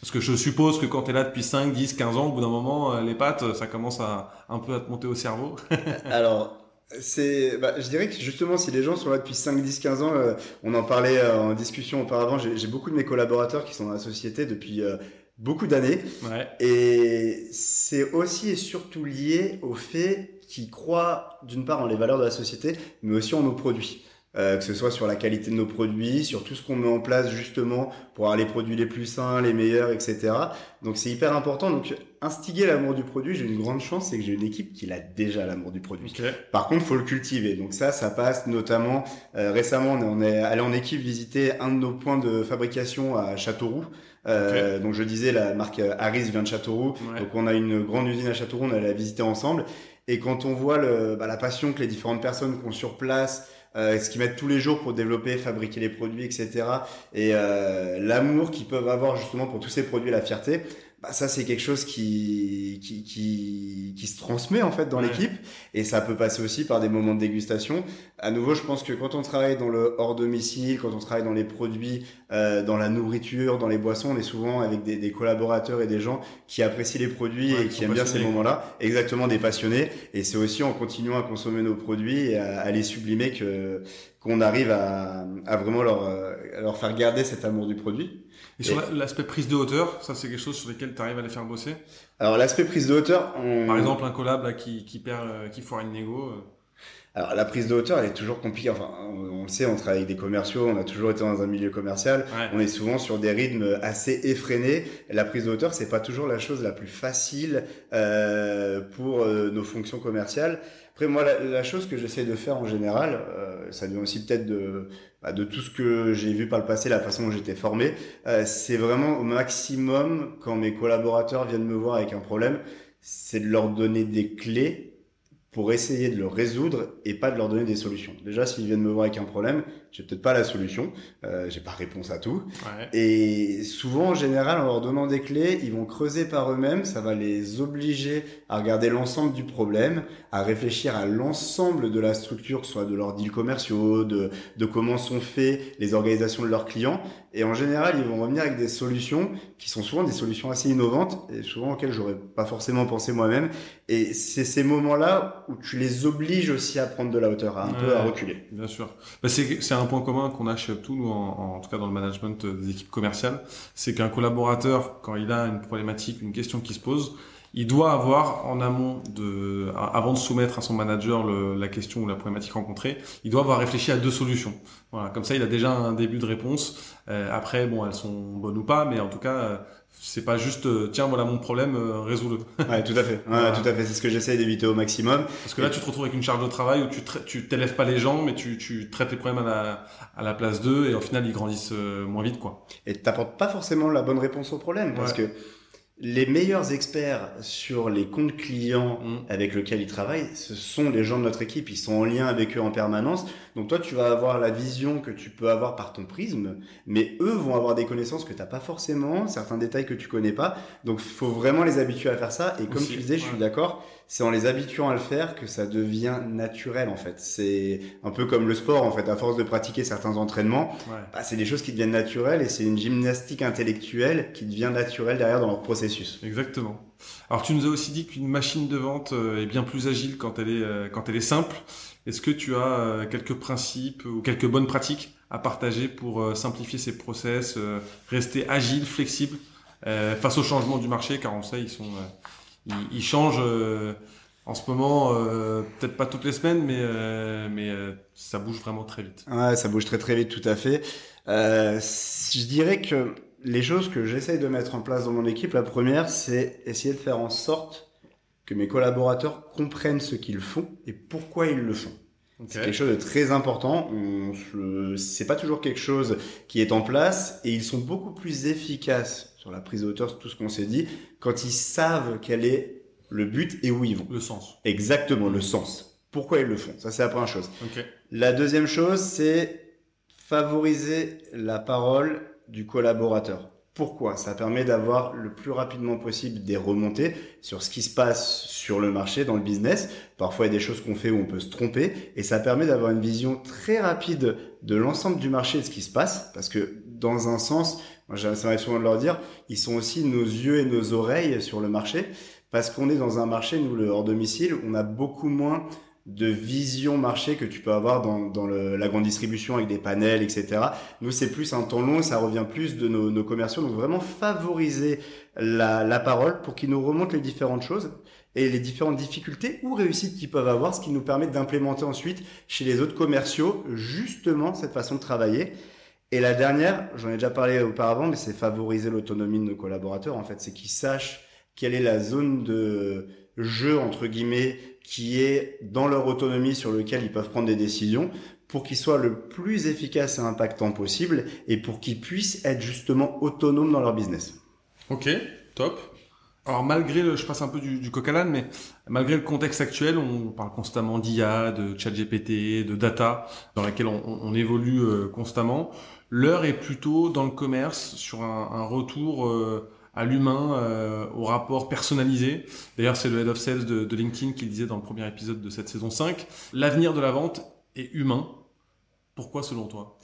Parce que je suppose que quand tu es là depuis 5, 10, 15 ans, au bout d'un moment, euh, les pattes, ça commence à un peu à te monter au cerveau. Alors, c'est, bah, je dirais que justement, si les gens sont là depuis 5, 10, 15 ans, euh, on en parlait euh, en discussion auparavant, j'ai j'ai beaucoup de mes collaborateurs qui sont dans la société depuis euh, beaucoup d'années. Ouais. Et c'est aussi et surtout lié au fait qu'ils croient d'une part en les valeurs de la société, mais aussi en nos produits. Euh, que ce soit sur la qualité de nos produits, sur tout ce qu'on met en place justement pour avoir les produits les plus sains, les meilleurs, etc. Donc c'est hyper important. Donc instiguer l'amour du produit, j'ai une grande chance, c'est que j'ai une équipe qui a déjà l'amour du produit. Par contre, faut le cultiver. Donc ça, ça passe notamment. euh, récemment, on est allé en équipe visiter un de nos points de fabrication à Châteauroux. Euh, Donc je disais, la marque euh, Harris vient de Châteauroux. Ouais. Donc on a une grande usine à Châteauroux. On allait la visiter ensemble. Et quand on voit le, bah, la passion que les différentes personnes qui ont sur place, euh, ce qu'ils mettent tous les jours pour développer, fabriquer les produits, etc. Et euh, l'amour qu'ils peuvent avoir justement pour tous ces produits, la fierté, bah, ça c'est quelque chose qui, qui, qui, qui se transmet en fait dans Ouais. l'équipe. Et ça peut passer aussi par des moments de dégustation. À nouveau, je pense que quand on travaille dans le hors domicile, quand on travaille dans les produits, euh, dans la nourriture, dans les boissons, on est souvent avec des, des collaborateurs et des gens qui apprécient les produits Ouais, et qui aiment bien ces moments-là. Exactement, des passionnés. Et c'est aussi en continuant à consommer nos produits et à, à les sublimer que qu'on arrive à, à vraiment leur, euh, leur faire garder cet amour du produit. Et sur la- l'aspect prise de hauteur, ça c'est quelque chose sur lequel tu arrives à les faire bosser? Alors l'aspect prise de hauteur, on... Par exemple, un collab là, qui, qui perd, euh, qui foire une négo. euh. Alors la prise de hauteur, elle est toujours compliquée. Enfin, on, le sait, on travaille avec des commerciaux, on a toujours été dans un milieu commercial. On est souvent sur des rythmes assez effrénés. La prise de hauteur, c'est pas toujours la chose la plus facile euh, pour euh, nos fonctions commerciales. Après, moi, la, chose que j'essaie de faire en général, euh, ça vient aussi peut-être de, bah, de tout ce que j'ai vu par le passé, la façon dont j'étais formé, euh, c'est vraiment au maximum quand mes collaborateurs viennent me voir avec un problème, c'est de leur donner des clés pour essayer de le résoudre et pas de leur donner des solutions. Déjà, s'ils viennent me voir avec un problème, j'ai peut-être pas la solution, euh, j'ai pas réponse à tout. Et souvent, en général, en leur donnant des clés, ils vont creuser par eux-mêmes, ça va les obliger à regarder l'ensemble du problème, à réfléchir à l'ensemble de la structure, que ce soit de leurs deals commerciaux, de, de comment sont faits les organisations de leurs clients. Et en général, ils vont revenir avec des solutions qui sont souvent des solutions assez innovantes et souvent auxquelles j'aurais pas forcément pensé moi-même. Et c'est ces moments-là où tu les obliges aussi à prendre de la hauteur, à un peu à reculer. Bien sûr. Bah c'est un point commun qu'on a chez Uptool, en, en, tout cas dans le management des équipes commerciales, c'est qu'un collaborateur, quand il a une problématique, une question qui se pose, il doit avoir en amont de, avant de soumettre à son manager le, la question ou la problématique rencontrée, il doit avoir réfléchi à deux solutions. Voilà, comme ça, il a déjà un début de réponse. Euh, après, bon, elles sont bonnes ou pas, mais en tout cas, euh, c'est pas juste euh, tiens voilà mon problème euh, résous-le. ouais, tout à fait. Ouais, tout à fait, c'est ce que j'essaie d'éviter au maximum. Parce que là tu te retrouves avec une charge de travail où tu tu t'élèves pas les gens mais tu tu traites les problèmes à la à la place d'eux et au final ils grandissent moins vite quoi. Et t'apportes pas forcément la bonne réponse au problème parce que les meilleurs experts sur les comptes clients mm. avec lesquels ils travaillent, ce sont les gens de notre équipe. Ils sont en lien avec eux en permanence. Donc toi, tu vas avoir la vision que tu peux avoir par ton prisme, mais eux vont avoir des connaissances que tu n'as pas forcément, certains détails que tu connais pas. Donc il faut vraiment les habituer à faire ça. Et comme tu disais, je suis d'accord, c'est en les habituant à le faire que ça devient naturel en fait. C'est un peu comme le sport en fait. À force de pratiquer certains entraînements, bah, c'est des choses qui deviennent naturelles et c'est une gymnastique intellectuelle qui devient naturelle derrière dans leur processus. Exactement. Alors tu nous as aussi dit qu'une machine de vente euh, est bien plus agile quand elle est euh, quand elle est simple. Est-ce que tu as euh, quelques principes ou quelques bonnes pratiques à partager pour simplifier ces process, rester agile, flexible face au changement du marché, car on sait ils sont ils, changent en ce moment, peut-être pas toutes les semaines, mais mais ça bouge vraiment très vite. Ouais, ça bouge très très vite, tout à fait. je dirais que les choses que j'essaye de mettre en place dans mon équipe, la première, c'est essayer de faire en sorte que mes collaborateurs comprennent ce qu'ils font et pourquoi ils le font. C'est quelque chose de très important. C'est pas toujours quelque chose qui est en place et ils sont beaucoup plus efficaces sur la prise de hauteur, tout ce qu'on s'est dit, quand ils savent quel est le but et où ils vont. Le sens. Exactement, le sens. Pourquoi ils le font? Ça, c'est la première chose. La deuxième chose, c'est favoriser la parole du collaborateur. Pourquoi? Ça permet d'avoir le plus rapidement possible des remontées sur ce qui se passe sur le marché, dans le business. Parfois, il y a des choses qu'on fait où on peut se tromper et ça permet d'avoir une vision très rapide de l'ensemble du marché de ce qui se passe parce que dans un sens, moi j'aimerais souvent de leur dire, ils sont aussi nos yeux et nos oreilles sur le marché parce qu'on est dans un marché, nous, hors domicile, on a beaucoup moins de vision marché que tu peux avoir dans, la grande distribution avec des panels, etc. Nous, c'est plus un temps long, ça revient plus de nos, nos commerciaux. Donc, vraiment favoriser la, la parole pour qu'ils nous remontent les différentes choses et les différentes difficultés ou réussites qu'ils peuvent avoir, ce qui nous permet d'implémenter ensuite chez les autres commerciaux justement cette façon de travailler. Et la dernière, j'en ai déjà parlé auparavant, mais c'est favoriser l'autonomie de nos collaborateurs. En fait, c'est qu'ils sachent quelle est la zone de jeu entre guillemets qui est dans leur autonomie sur lequel ils peuvent prendre des décisions pour qu'ils soient le plus efficaces et impactants possible et pour qu'ils puissent être justement autonomes dans leur business. Ok, top. Alors malgré, le, je passe un peu du, coq à l'âne, mais malgré le contexte actuel, on parle constamment d'IA, de chat GPT, de data, dans laquelle on, on évolue euh, constamment. L'heure est plutôt dans le commerce sur un, un retour euh, à l'humain, euh, au rapport personnalisé. D'ailleurs, c'est le head of sales de, de, LinkedIn qui le disait dans le premier épisode de cette saison 5. L'avenir de la vente est humain. Pourquoi selon toi?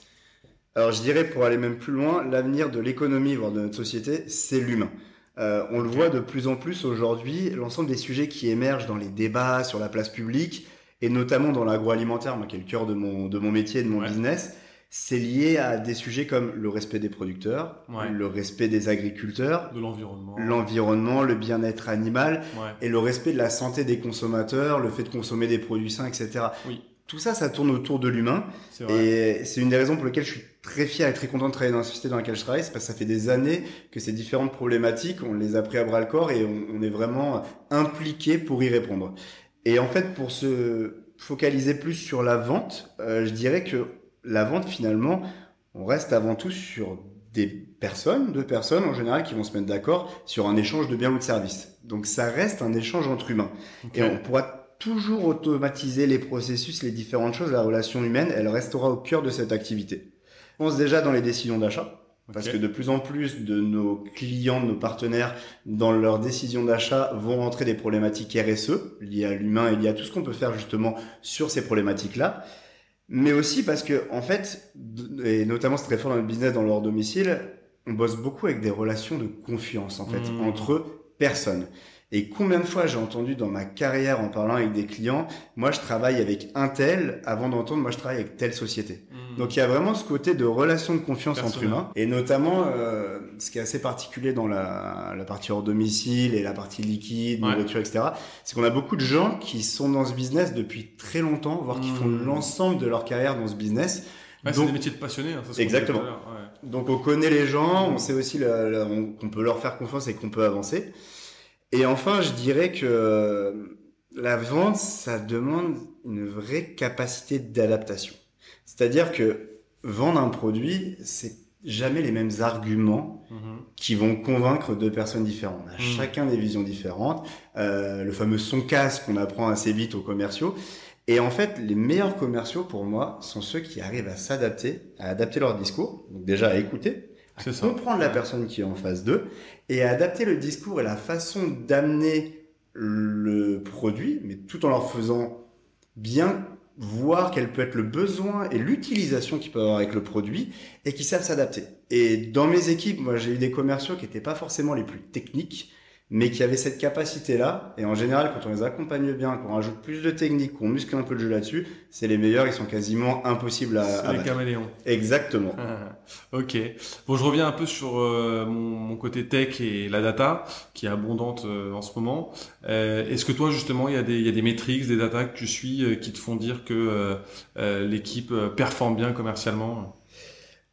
Alors je dirais pour aller même plus loin, l'avenir de l'économie, voire de notre société, c'est l'humain. Euh, on le voit de plus en plus aujourd'hui, l'ensemble des sujets qui émergent dans les débats sur la place publique, et notamment dans l'agroalimentaire, moi qui est le cœur de mon, de mon métier et de mon business, c'est lié à des sujets comme le respect des producteurs, le respect des agriculteurs, de l'environnement, l'environnement, le bien-être animal et le respect de la santé des consommateurs, le fait de consommer des produits sains, etc. Oui. tout ça, ça tourne autour de l'humain. Et c'est une des raisons pour lesquelles je suis très fier et très content de travailler dans la société dans laquelle je travaille. C'est parce que ça fait des années que ces différentes problématiques, on les a pris à bras le corps et on, est vraiment impliqué pour y répondre. Et en fait, pour se focaliser plus sur la vente, euh, je dirais que la vente, finalement, on reste avant tout sur des personnes, deux personnes en général, qui vont se mettre d'accord sur un échange de biens ou de services. Donc ça reste un échange entre humains. Et on pourra toujours automatiser les processus, les différentes choses, la relation humaine, elle restera au cœur de cette activité. On pense déjà dans les décisions d'achat. Parce que de plus en plus de nos clients, de nos partenaires, dans leurs décisions d'achat, vont rentrer des problématiques RSE liées à l'humain et liées à tout ce qu'on peut faire justement sur ces problématiques-là. Mais aussi parce que, en fait, et notamment c'est très fort dans le business, dans leur domicile, on bosse beaucoup avec des relations de confiance, en fait, mmh. entre personnes. Et combien de fois j'ai entendu dans ma carrière en parlant avec des clients, moi je travaille avec un tel avant d'entendre moi je travaille avec telle société. Hmm. Donc il y a vraiment ce côté de relation de confiance entre humains. Et notamment, euh, ce qui est assez particulier dans la, la, partie hors domicile et la partie liquide, nourriture, etc., c'est qu'on a beaucoup de gens qui sont dans ce business depuis très longtemps, voire qui font hmm. l'ensemble de leur carrière dans ce business. Ouais, c'est des métiers de passionnés. Hein, ça, exactement. Donc on connaît les gens, on sait aussi qu'on peut leur faire confiance et qu'on peut avancer. Et enfin, je dirais que la vente, ça demande une vraie capacité d'adaptation. C'est-à-dire que vendre un produit, c'est jamais les mêmes arguments mhm. qui vont convaincre deux personnes différentes. On a mhm. chacun des visions différentes. Euh, le fameux son casse qu'on apprend assez vite aux commerciaux. Et en fait, les meilleurs commerciaux pour moi sont ceux qui arrivent à s'adapter, à adapter leur discours, donc déjà à écouter, à comprendre la personne qui est en face d'eux et adapter le discours et la façon d'amener le produit, mais tout en leur faisant bien voir quel peut être le besoin et l'utilisation qu'ils peuvent avoir avec le produit et qui savent s'adapter. Et dans mes équipes, moi j'ai eu des commerciaux qui n'étaient pas forcément les plus techniques, mais qui avaient cette capacité-là. Et en général, quand on les accompagne bien, qu'on rajoute plus de techniques, qu'on muscle un peu le jeu là-dessus, c'est les meilleurs, ils sont quasiment impossibles à. C'est les caméléons. Exactement. ok. Bon, je reviens un peu sur euh, mon, côté tech et la data, qui est abondante euh, en ce moment. Euh, est-ce que toi, justement, il y a des, il y a des métriques, des data que tu suis qui te font dire que l'équipe performe bien commercialement?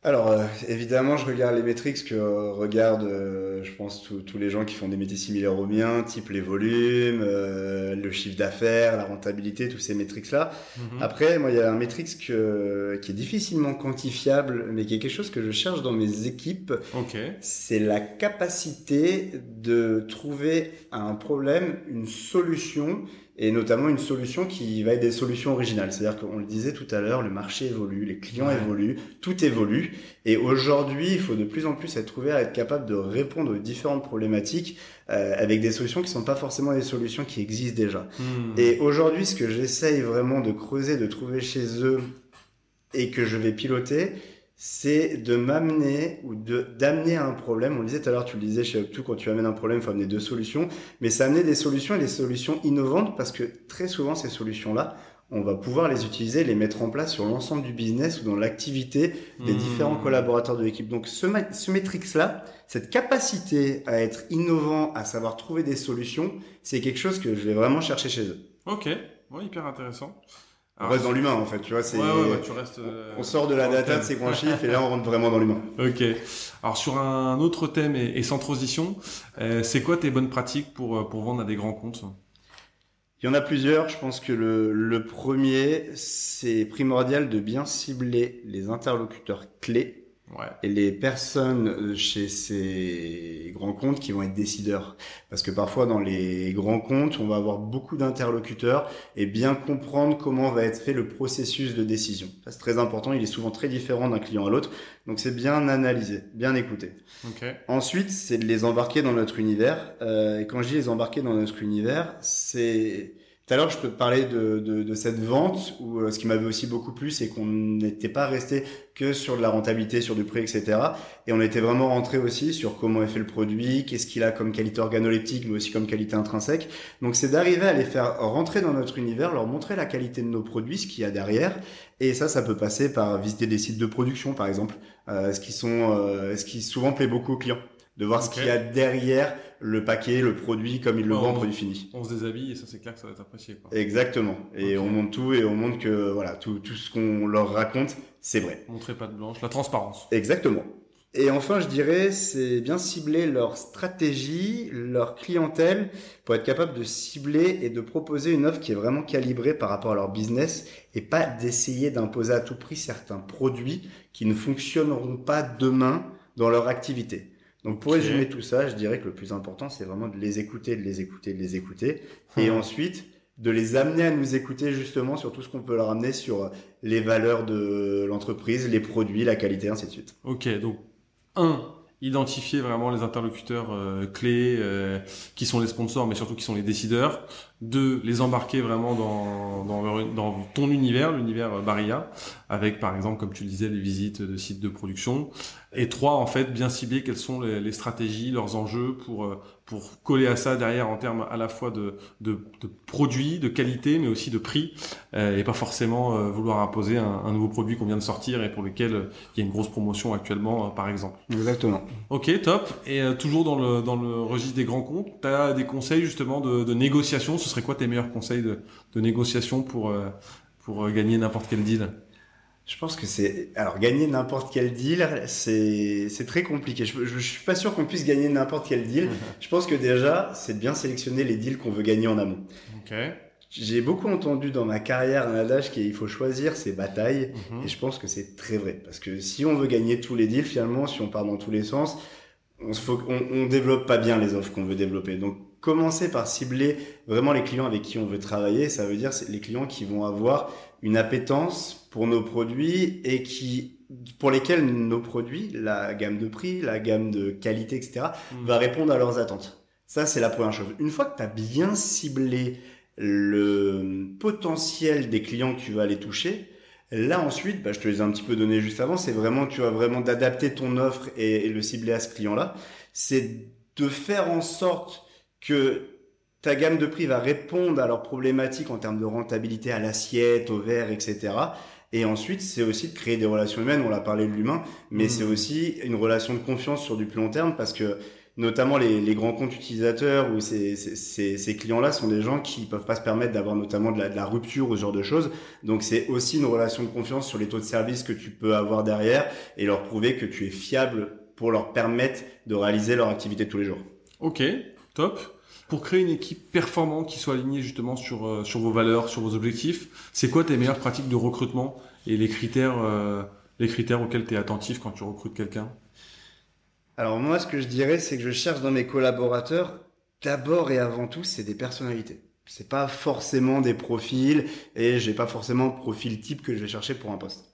Alors, euh, évidemment, je regarde les métriques que regardent, euh, je pense, tous les gens qui font des métiers similaires aux miens, type les volumes, euh, le chiffre d'affaires, la rentabilité, tous ces métriques-là. Mhm. Après, moi, il y a un métrique qui est difficilement quantifiable, mais qui est quelque chose que je cherche dans mes équipes. C'est la capacité de trouver à un problème une solution et notamment une solution qui va être des solutions originales. C'est-à-dire qu'on le disait tout à l'heure, le marché évolue, les clients évoluent, tout évolue. Et aujourd'hui, il faut de plus en plus être ouvert à être capable de répondre aux différentes problématiques euh, avec des solutions qui ne sont pas forcément des solutions qui existent déjà. Hmm. Et aujourd'hui, ce que j'essaye vraiment de creuser, de trouver chez eux et que je vais piloter, c'est de m'amener ou de d'amener un problème. On le disait tout à l'heure, tu le disais chez Optu, quand tu amènes un problème, il faut amener deux solutions. Mais c'est amener des solutions et des solutions innovantes parce que très souvent, ces solutions-là, on va pouvoir les utiliser, les mettre en place sur l'ensemble du business ou dans l'activité des mmh. différents collaborateurs de l'équipe. Donc ce, ce matrix-là, cette capacité à être innovant, à savoir trouver des solutions, c'est quelque chose que je vais vraiment chercher chez eux. Ok, ouais, hyper intéressant on reste dans l'humain en fait, tu vois. C'est, euh, on sort de la data de ces grands chiffres et là on rentre vraiment dans l'humain. Ok. Alors sur un autre thème et, sans transition, euh, c'est quoi tes bonnes pratiques pour, euh, pour vendre à des grands comptes? Il y en a plusieurs. Je pense que le, le premier, c'est primordial de bien cibler les interlocuteurs clés et les personnes euh, chez ces grands comptes qui vont être décideurs. Parce que parfois dans les grands comptes, on va avoir beaucoup d'interlocuteurs et bien comprendre comment va être fait le processus de décision. c'est très important, il est souvent très différent d'un client à l'autre. Donc c'est bien analysé, bien écouté. Ensuite, c'est de les embarquer dans notre univers. Euh, et quand je dis les embarquer dans notre univers, c'est tout à l'heure, je te parlais de, de, de cette vente où euh, ce qui m'avait aussi beaucoup plu, c'est qu'on n'était pas resté que sur de la rentabilité, sur du prix, etc. Et on était vraiment rentré aussi sur comment est fait le produit, qu'est-ce qu'il a comme qualité organoleptique, mais aussi comme qualité intrinsèque. Donc, c'est d'arriver à les faire rentrer dans notre univers, leur montrer la qualité de nos produits, ce qu'il y a derrière. Et ça, ça peut passer par visiter des sites de production, par exemple, euh, ce qui sont, euh, ce qui souvent plaît beaucoup aux clients. De voir ce qu'il y a derrière le paquet, le produit, comme ils le on- produit fini. On se déshabille et ça c'est clair que ça va être apprécié. Quoi. Exactement. Et on montre tout et on montre que voilà tout, tout ce qu'on leur raconte, c'est vrai. Montrer pas de blanche, la transparence. Exactement. Et enfin, je dirais, c'est bien cibler leur stratégie, leur clientèle, pour être capable de cibler et de proposer une offre qui est vraiment calibrée par rapport à leur business et pas d'essayer d'imposer à tout prix certains produits qui ne fonctionneront pas demain dans leur activité. Donc pour résumer tout ça, je dirais que le plus important, c'est vraiment de les écouter, de les écouter, de les écouter, et Hmm. ensuite de les amener à nous écouter justement sur tout ce qu'on peut leur amener sur les valeurs de l'entreprise, les produits, la qualité, ainsi de suite. Ok, donc un, identifier vraiment les interlocuteurs euh, clés euh, qui sont les sponsors, mais surtout qui sont les décideurs. Deux, les embarquer vraiment dans, dans, leur- dans ton univers, l'univers euh, Barilla, avec par exemple, comme tu le disais, les visites de sites de production. Et trois, en fait, bien cibler quelles sont les, les stratégies, leurs enjeux pour euh, pour coller à ça derrière en termes à la fois de, de, de produits, de qualité, mais aussi de prix, euh, et pas forcément euh, vouloir imposer un, un nouveau produit qu'on vient de sortir et pour lequel euh, il y a une grosse promotion actuellement, euh, par exemple. Exactement. Ok, top. Et euh, toujours dans le, dans le registre des grands comptes, tu as des conseils justement de, de négociation? Ce serait quoi tes meilleurs conseils de, de négociation pour, euh, pour gagner n'importe quel deal? Je pense que c'est alors gagner n'importe quel deal, c'est c'est très compliqué. Je, je, je suis pas sûr qu'on puisse gagner n'importe quel deal. Je pense que déjà, c'est de bien sélectionner les deals qu'on veut gagner en amont. J'ai beaucoup entendu dans ma carrière un adage qui est il faut choisir ses batailles. Mhm. Et je pense que c'est très vrai. Parce que si on veut gagner tous les deals, finalement, si on part dans tous les sens, on se faut, on, on développe pas bien les offres qu'on veut développer. Donc, commencer par cibler vraiment les clients avec qui on veut travailler, ça veut dire les clients qui vont avoir une appétence pour nos produits et qui, pour lesquels nos produits, la gamme de prix, la gamme de qualité, etc., Mhm. va répondre à leurs attentes. Ça, c'est la première chose. Une fois que tu as bien ciblé le potentiel des clients que tu vas aller toucher, là ensuite, bah, je te les ai un petit peu donné juste avant, c'est vraiment, tu vas vraiment d'adapter ton offre et, et le cibler à ce client-là. C'est de faire en sorte que ta gamme de prix va répondre à leurs problématiques en termes de rentabilité à l'assiette, au verre, etc. Et ensuite, c'est aussi de créer des relations humaines. On l'a parlé de l'humain, mais Mhm. c'est aussi une relation de confiance sur du plus long terme parce que notamment les, les grands comptes utilisateurs ou ces, ces, ces, ces clients-là sont des gens qui peuvent pas se permettre d'avoir notamment de la, de la rupture ou ce genre de choses. Donc c'est aussi une relation de confiance sur les taux de service que tu peux avoir derrière et leur prouver que tu es fiable pour leur permettre de réaliser leur activité de tous les jours. Ok, top. Pour créer une équipe performante qui soit alignée justement sur, euh, sur vos valeurs, sur vos objectifs, c'est quoi tes meilleures pratiques de recrutement et les critères, euh, les critères auxquels tu es attentif quand tu recrutes quelqu'un? Alors moi, ce que je dirais, c'est que je cherche dans mes collaborateurs, d'abord et avant tout, c'est des personnalités. C'est pas forcément des profils et j'ai pas forcément profil type que je vais chercher pour un poste.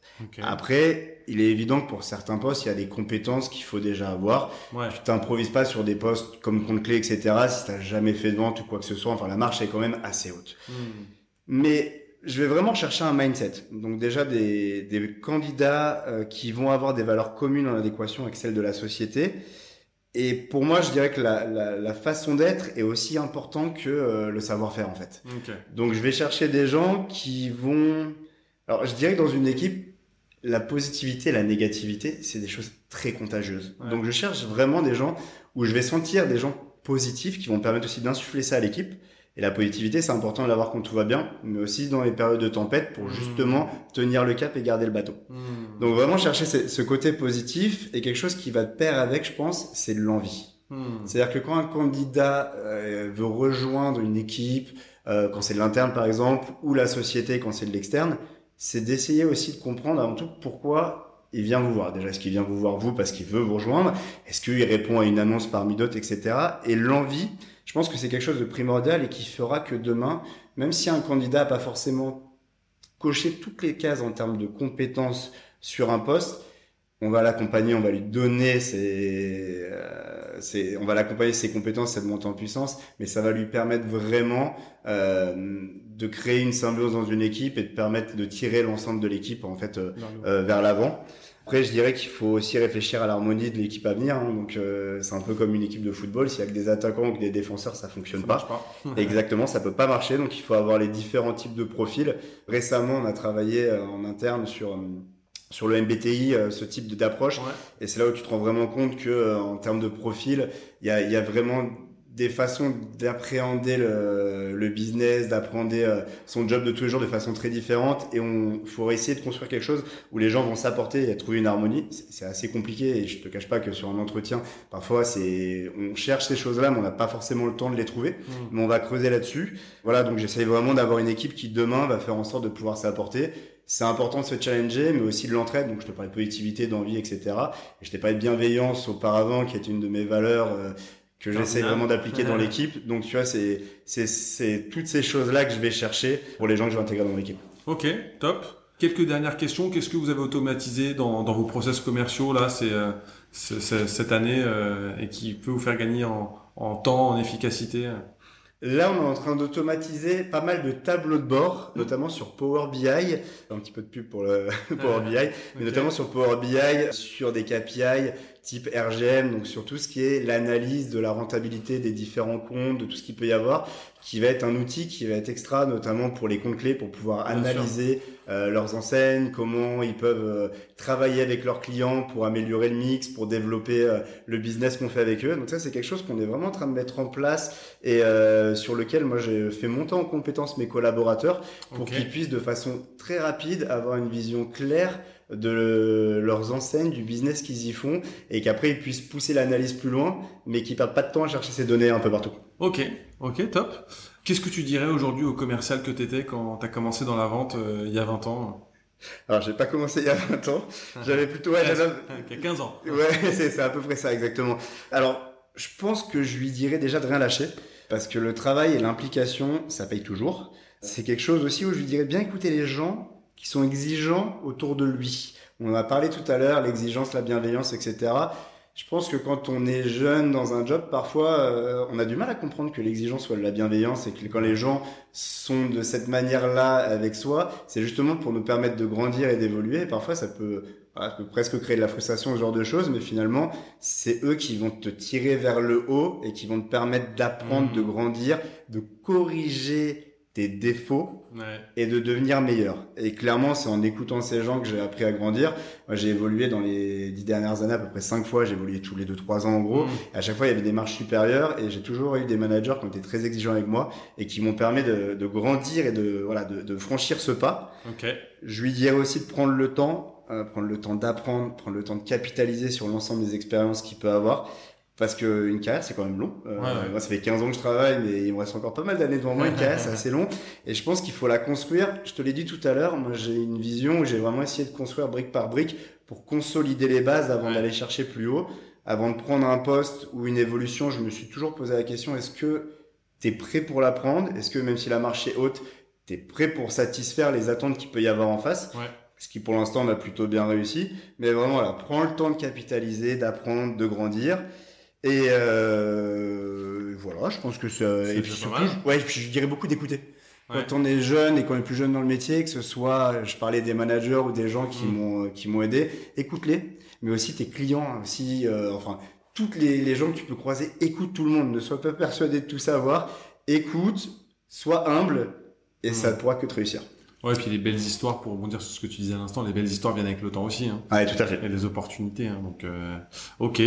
Après, il est évident que pour certains postes, il y a des compétences qu'il faut déjà avoir. Ouais. Tu t'improvises pas sur des postes comme compte clé, etc. Si t'as jamais fait de vente ou quoi que ce soit. Enfin, la marche est quand même assez haute. Hmm. Mais je vais vraiment chercher un mindset. Donc déjà des, des candidats euh, qui vont avoir des valeurs communes en adéquation avec celles de la société. Et pour moi, je dirais que la, la, la façon d'être est aussi important que euh, le savoir-faire en fait. Donc je vais chercher des gens qui vont... Alors je dirais que dans une équipe, la positivité et la négativité, c'est des choses très contagieuses. Ouais. Donc je cherche vraiment des gens où je vais sentir des gens positifs qui vont me permettre aussi d'insuffler ça à l'équipe. Et la positivité, c'est important de l'avoir quand tout va bien, mais aussi dans les périodes de tempête pour Mmh. justement tenir le cap et garder le bateau. Hmm. Donc vraiment chercher ce, ce côté positif et quelque chose qui va de pair avec, je pense, c'est l'envie. Hmm. C'est-à-dire que quand un candidat euh, veut rejoindre une équipe, euh, quand c'est de l'interne par exemple, ou la société quand c'est de l'externe, c'est d'essayer aussi de comprendre avant tout pourquoi il vient vous voir. Déjà, est-ce qu'il vient vous voir vous parce qu'il veut vous rejoindre? Est-ce qu'il répond à une annonce parmi d'autres, etc. Et l'envie, je pense que c'est quelque chose de primordial et qui fera que demain, même si un candidat n'a pas forcément coché toutes les cases en termes de compétences sur un poste, on va l'accompagner, on va lui donner ses, euh, ses- on va l'accompagner ses compétences, cette montée en puissance, mais ça va lui permettre vraiment euh, de créer une symbiose dans une équipe et de permettre de tirer l'ensemble de l'équipe en fait euh, Vers euh, vers l'avant. Après, je dirais qu'il faut aussi réfléchir à l'harmonie de l'équipe à venir. hein. donc, euh, c'est un peu comme une équipe de football. S'il y a que des attaquants ou que des défenseurs, ça fonctionne Ça pas. Exactement, ça peut pas marcher, donc il faut avoir les différents types de profils. Récemment, on a travaillé euh, en interne sur euh, sur le MBTI ce type d'approche et c'est là où tu te rends vraiment compte que en termes de profil il y a, y a vraiment des façons d'appréhender le, le, business, d'apprendre euh, son job de tous les jours de façon très différente et on faut essayer de construire quelque chose où les gens vont s'apporter et trouver une harmonie. C'est assez compliqué et je te cache pas que sur un entretien, parfois c'est on cherche ces choses-là mais on n'a pas forcément le temps de les trouver, mmh. mais on va creuser là-dessus. Voilà, donc j'essaye vraiment d'avoir une équipe qui demain va faire en sorte de pouvoir s'apporter c'est important de se challenger, mais aussi de l'entraide. Donc, je te parlais de positivité, d'envie, etc. Et je t'ai parlé de bienveillance auparavant, qui est une de mes valeurs euh, que j'essaie vraiment d'appliquer dans l'équipe. Donc tu vois, c'est c'est toutes ces choses-là que je vais chercher pour les gens que je vais intégrer dans l'équipe. Ok, top. Quelques dernières questions. Qu'est-ce que vous avez automatisé dans, dans vos process commerciaux là, c'est euh, cette année euh, et qui peut vous faire gagner en, en temps, en efficacité Là, on est en train d'automatiser pas mal de tableaux de bord, notamment sur Power BI. Un petit peu de pub pour le Power BI, mais notamment sur Power BI, sur des KPI type RGM, donc sur tout ce qui est l'analyse de la rentabilité des différents comptes, de tout ce qu'il peut y avoir, qui va être un outil qui va être extra, notamment pour les comptes clés, pour pouvoir analyser euh, leurs enseignes, comment ils peuvent euh, travailler avec leurs clients pour améliorer le mix, pour développer euh, le business qu'on fait avec eux. Donc ça, c'est quelque chose qu'on est vraiment en train de mettre en place et sur lequel moi j'ai fait monter en compétence mes collaborateurs pour qu'ils puissent de façon très rapide avoir une vision claire de leurs enseignes, du business qu'ils y font, et qu'après ils puissent pousser l'analyse plus loin, mais qu'ils perdent pas de temps à chercher ces données un peu partout. Ok, ok, top. Qu'est-ce que tu dirais aujourd'hui au commercial que tu étais quand tu as commencé dans la vente euh, il y a 20 ans alors, j'ai pas commencé il y a 20 ans. J'avais plutôt, ouais, j'avais 15 ans. Ouais, c'est à peu près ça, exactement. Alors, je pense que je lui dirais déjà de rien lâcher. Parce que le travail et l'implication, ça paye toujours. C'est quelque chose aussi où je lui dirais bien écouter les gens qui sont exigeants autour de lui. On en a parlé tout à l'heure, l'exigence, la bienveillance, etc. Je pense que quand on est jeune dans un job, parfois, euh, on a du mal à comprendre que l'exigence soit de la bienveillance et que quand les gens sont de cette manière-là avec soi, c'est justement pour nous permettre de grandir et d'évoluer. parfois, ça peut, ça peut presque créer de la frustration, ce genre de choses, mais finalement, c'est eux qui vont te tirer vers le haut et qui vont te permettre d'apprendre, mmh. de grandir, de corriger tes défauts et de devenir meilleur. Et clairement, c'est en écoutant ces gens que j'ai appris à grandir. Moi, j'ai évolué dans les dix dernières années à peu près cinq fois. J'ai évolué tous les deux trois ans en gros. Mm. Et à chaque fois, il y avait des marches supérieures et j'ai toujours eu des managers qui ont été très exigeants avec moi et qui m'ont permis de, de, grandir et de voilà de, de franchir ce pas. Okay. Je lui dirais aussi de prendre le temps, euh, prendre le temps d'apprendre, prendre le temps de capitaliser sur l'ensemble des expériences qu'il peut avoir parce que une carrière c'est quand même long. Euh, Moi ça fait 15 ans que je travaille mais il me reste encore pas mal d'années devant moi. Une carrière c'est assez long et je pense qu'il faut la construire. Je te l'ai dit tout à l'heure, moi j'ai une vision où j'ai vraiment essayé de construire brique par brique pour consolider les bases avant d'aller chercher plus haut. Avant de prendre un poste ou une évolution, je me suis toujours posé la question est-ce que tu es prêt pour l'apprendre Est-ce que même si la marche est haute, tu es prêt pour satisfaire les attentes qu'il peut y avoir en face? Ouais. Ce qui pour l'instant m'a plutôt bien réussi. Mais vraiment, voilà, prends le temps de capitaliser, d'apprendre, de grandir. Et euh, voilà, je pense que ça. Et puis surtout, ouais, puis je dirais beaucoup d'écouter. Quand on est jeune et qu'on est plus jeune dans le métier, que ce soit, je parlais des managers ou des gens qui mm. m'ont qui m'ont aidé, écoute-les. Mais aussi tes clients, aussi, euh, enfin, toutes les, les gens que tu peux croiser, écoute tout le monde. Ne sois pas persuadé de tout savoir. Écoute, sois humble, et mm. ça ne pourra que te réussir. Ouais, et puis les belles histoires, pour rebondir sur ce que tu disais à l'instant, les belles histoires viennent avec le temps aussi. Hein. Ouais, tout à fait. Et les opportunités. Hein, donc, euh, ok.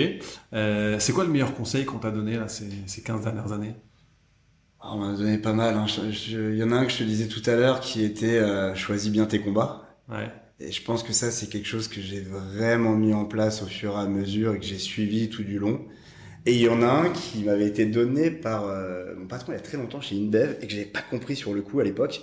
Euh, c'est quoi le meilleur conseil qu'on t'a donné là ces, ces 15 dernières années? Ah, On m'a donné pas mal. Hein. Il y en a un que je te disais tout à l'heure qui était euh, choisis bien tes combats. Ouais. Et je pense que ça, c'est quelque chose que j'ai vraiment mis en place au fur et à mesure et que j'ai suivi tout du long. Et il y en a un qui m'avait été donné par euh, mon patron il y a très longtemps chez InBev et que j'avais pas compris sur le coup à l'époque.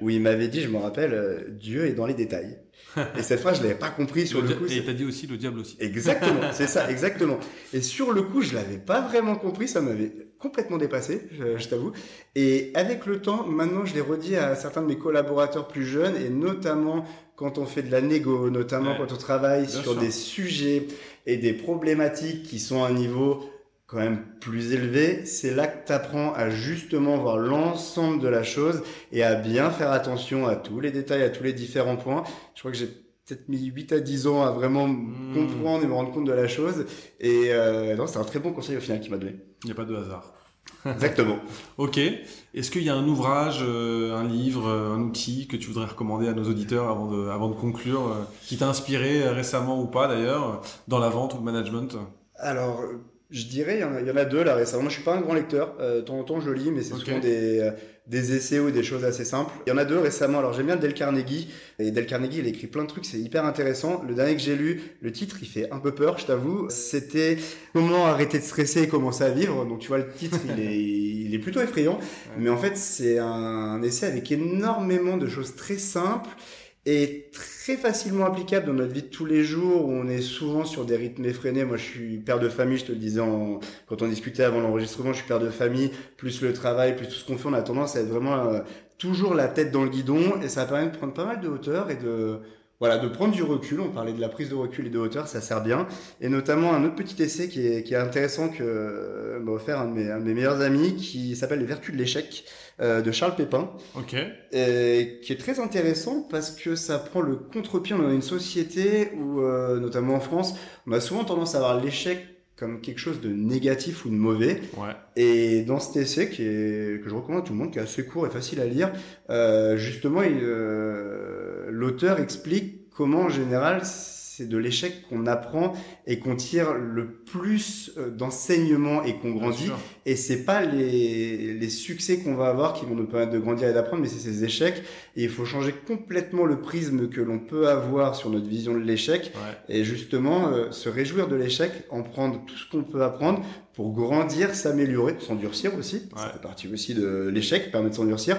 Où il m'avait dit, je me rappelle, euh, Dieu est dans les détails. et cette fois, je l'avais pas compris sur le, coup. Et il t'a dit aussi le diable aussi. Exactement, c'est ça, exactement. Et sur le coup, je l'avais pas vraiment compris, ça m'avait complètement dépassé, je, t'avoue. Et avec le temps, maintenant, je l'ai redit à certains de mes collaborateurs plus jeunes et notamment quand on fait de la négo, notamment quand on travaille sur des sujets et des problématiques qui sont à un niveau quand même plus élevé, c'est là que tu apprends à justement voir l'ensemble de la chose et à bien faire attention à tous les détails, à tous les différents points. Je crois que j'ai peut-être mis 8 à 10 ans à vraiment hmm. comprendre et me rendre compte de la chose. Et euh, non, c'est un très bon conseil au final qu'il m'a donné. Il n'y a pas de hasard. Exactement. ok. Est-ce qu'il y a un ouvrage, euh, un livre, euh, un outil que tu voudrais recommander à nos auditeurs avant de, avant de conclure, euh, qui t'a inspiré récemment ou pas d'ailleurs, dans la vente ou le management? Alors, je dirais, il y, en a, il y en a deux là récemment. Moi, je suis pas un grand lecteur. Euh, de temps en temps, je lis, mais c'est souvent des, euh, des essais ou des choses assez simples. Il y en a deux récemment. Alors, j'aime bien Dale Carnegie. Et Dale Carnegie, il écrit plein de trucs, c'est hyper intéressant. Le dernier que j'ai lu, le titre, il fait un peu peur, je t'avoue. C'était Comment arrêter de stresser et commencer à vivre. Donc, tu vois, le titre, il est, il est plutôt effrayant. Mais en fait, c'est un essai avec énormément de choses très simples et très facilement applicable dans notre vie de tous les jours où on est souvent sur des rythmes effrénés. Moi, je suis père de famille, je te le disais en- quand on discutait avant l'enregistrement, je suis père de famille, plus le travail, plus tout ce qu'on fait, on a tendance à être vraiment euh, toujours la tête dans le guidon et ça permet de prendre pas mal de hauteur et de voilà, de prendre du recul. On parlait de la prise de recul et de hauteur, ça sert bien. Et notamment un autre petit essai qui est, qui est intéressant que euh, m'a offert un de, mes, un de mes meilleurs amis qui s'appelle Les Vertus de l'échec euh, de Charles Pépin Ok. et qui est très intéressant parce que ça prend le contre-pied dans une société où, euh, notamment en France, on a souvent tendance à voir l'échec comme quelque chose de négatif ou de mauvais. Ouais. Et dans cet essai, qui est, que je recommande à tout le monde, qui est assez court et facile à lire, euh, justement, il, euh, l'auteur explique comment, en général, c'est de l'échec qu'on apprend et qu'on tire le plus euh, d'enseignements et qu'on grandit. Et c'est pas les, les succès qu'on va avoir qui vont nous permettre de grandir et d'apprendre, mais c'est ces échecs. Et il faut changer complètement le prisme que l'on peut avoir sur notre vision de l'échec. Ouais. Et justement, euh, se réjouir de l'échec, en prendre tout ce qu'on peut apprendre pour grandir, s'améliorer, s'endurcir aussi. Ça Ouais. fait partie aussi de l'échec, permet de s'endurcir.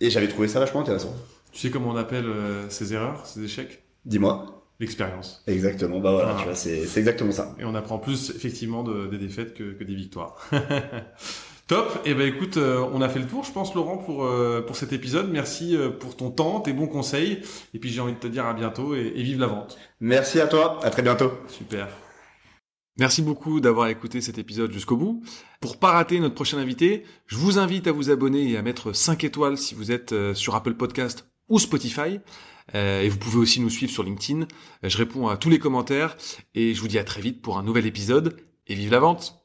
Et j'avais trouvé ça vachement intéressant. Tu sais comment on appelle euh, ces erreurs, ces échecs? Dis-moi. L'expérience. Exactement. Bah voilà, Ah. tu vois, c'est c'est exactement ça. Et on apprend plus effectivement de- des défaites que, que des victoires. Top. Et ben écoute, euh, on a fait le tour, je pense, Laurent, pour euh, pour cet épisode. Merci euh, pour ton temps, tes bons conseils. Et puis j'ai envie de te dire à bientôt et, et vive la vente. Merci à toi. À très bientôt. Super. Merci beaucoup d'avoir écouté cet épisode jusqu'au bout. Pour pas rater notre prochain invité, je vous invite à vous abonner et à mettre 5 étoiles si vous êtes sur Apple Podcast ou Spotify. Euh, et vous pouvez aussi nous suivre sur LinkedIn. Euh, Je réponds à tous les commentaires et je vous dis à très vite pour un nouvel épisode et vive la vente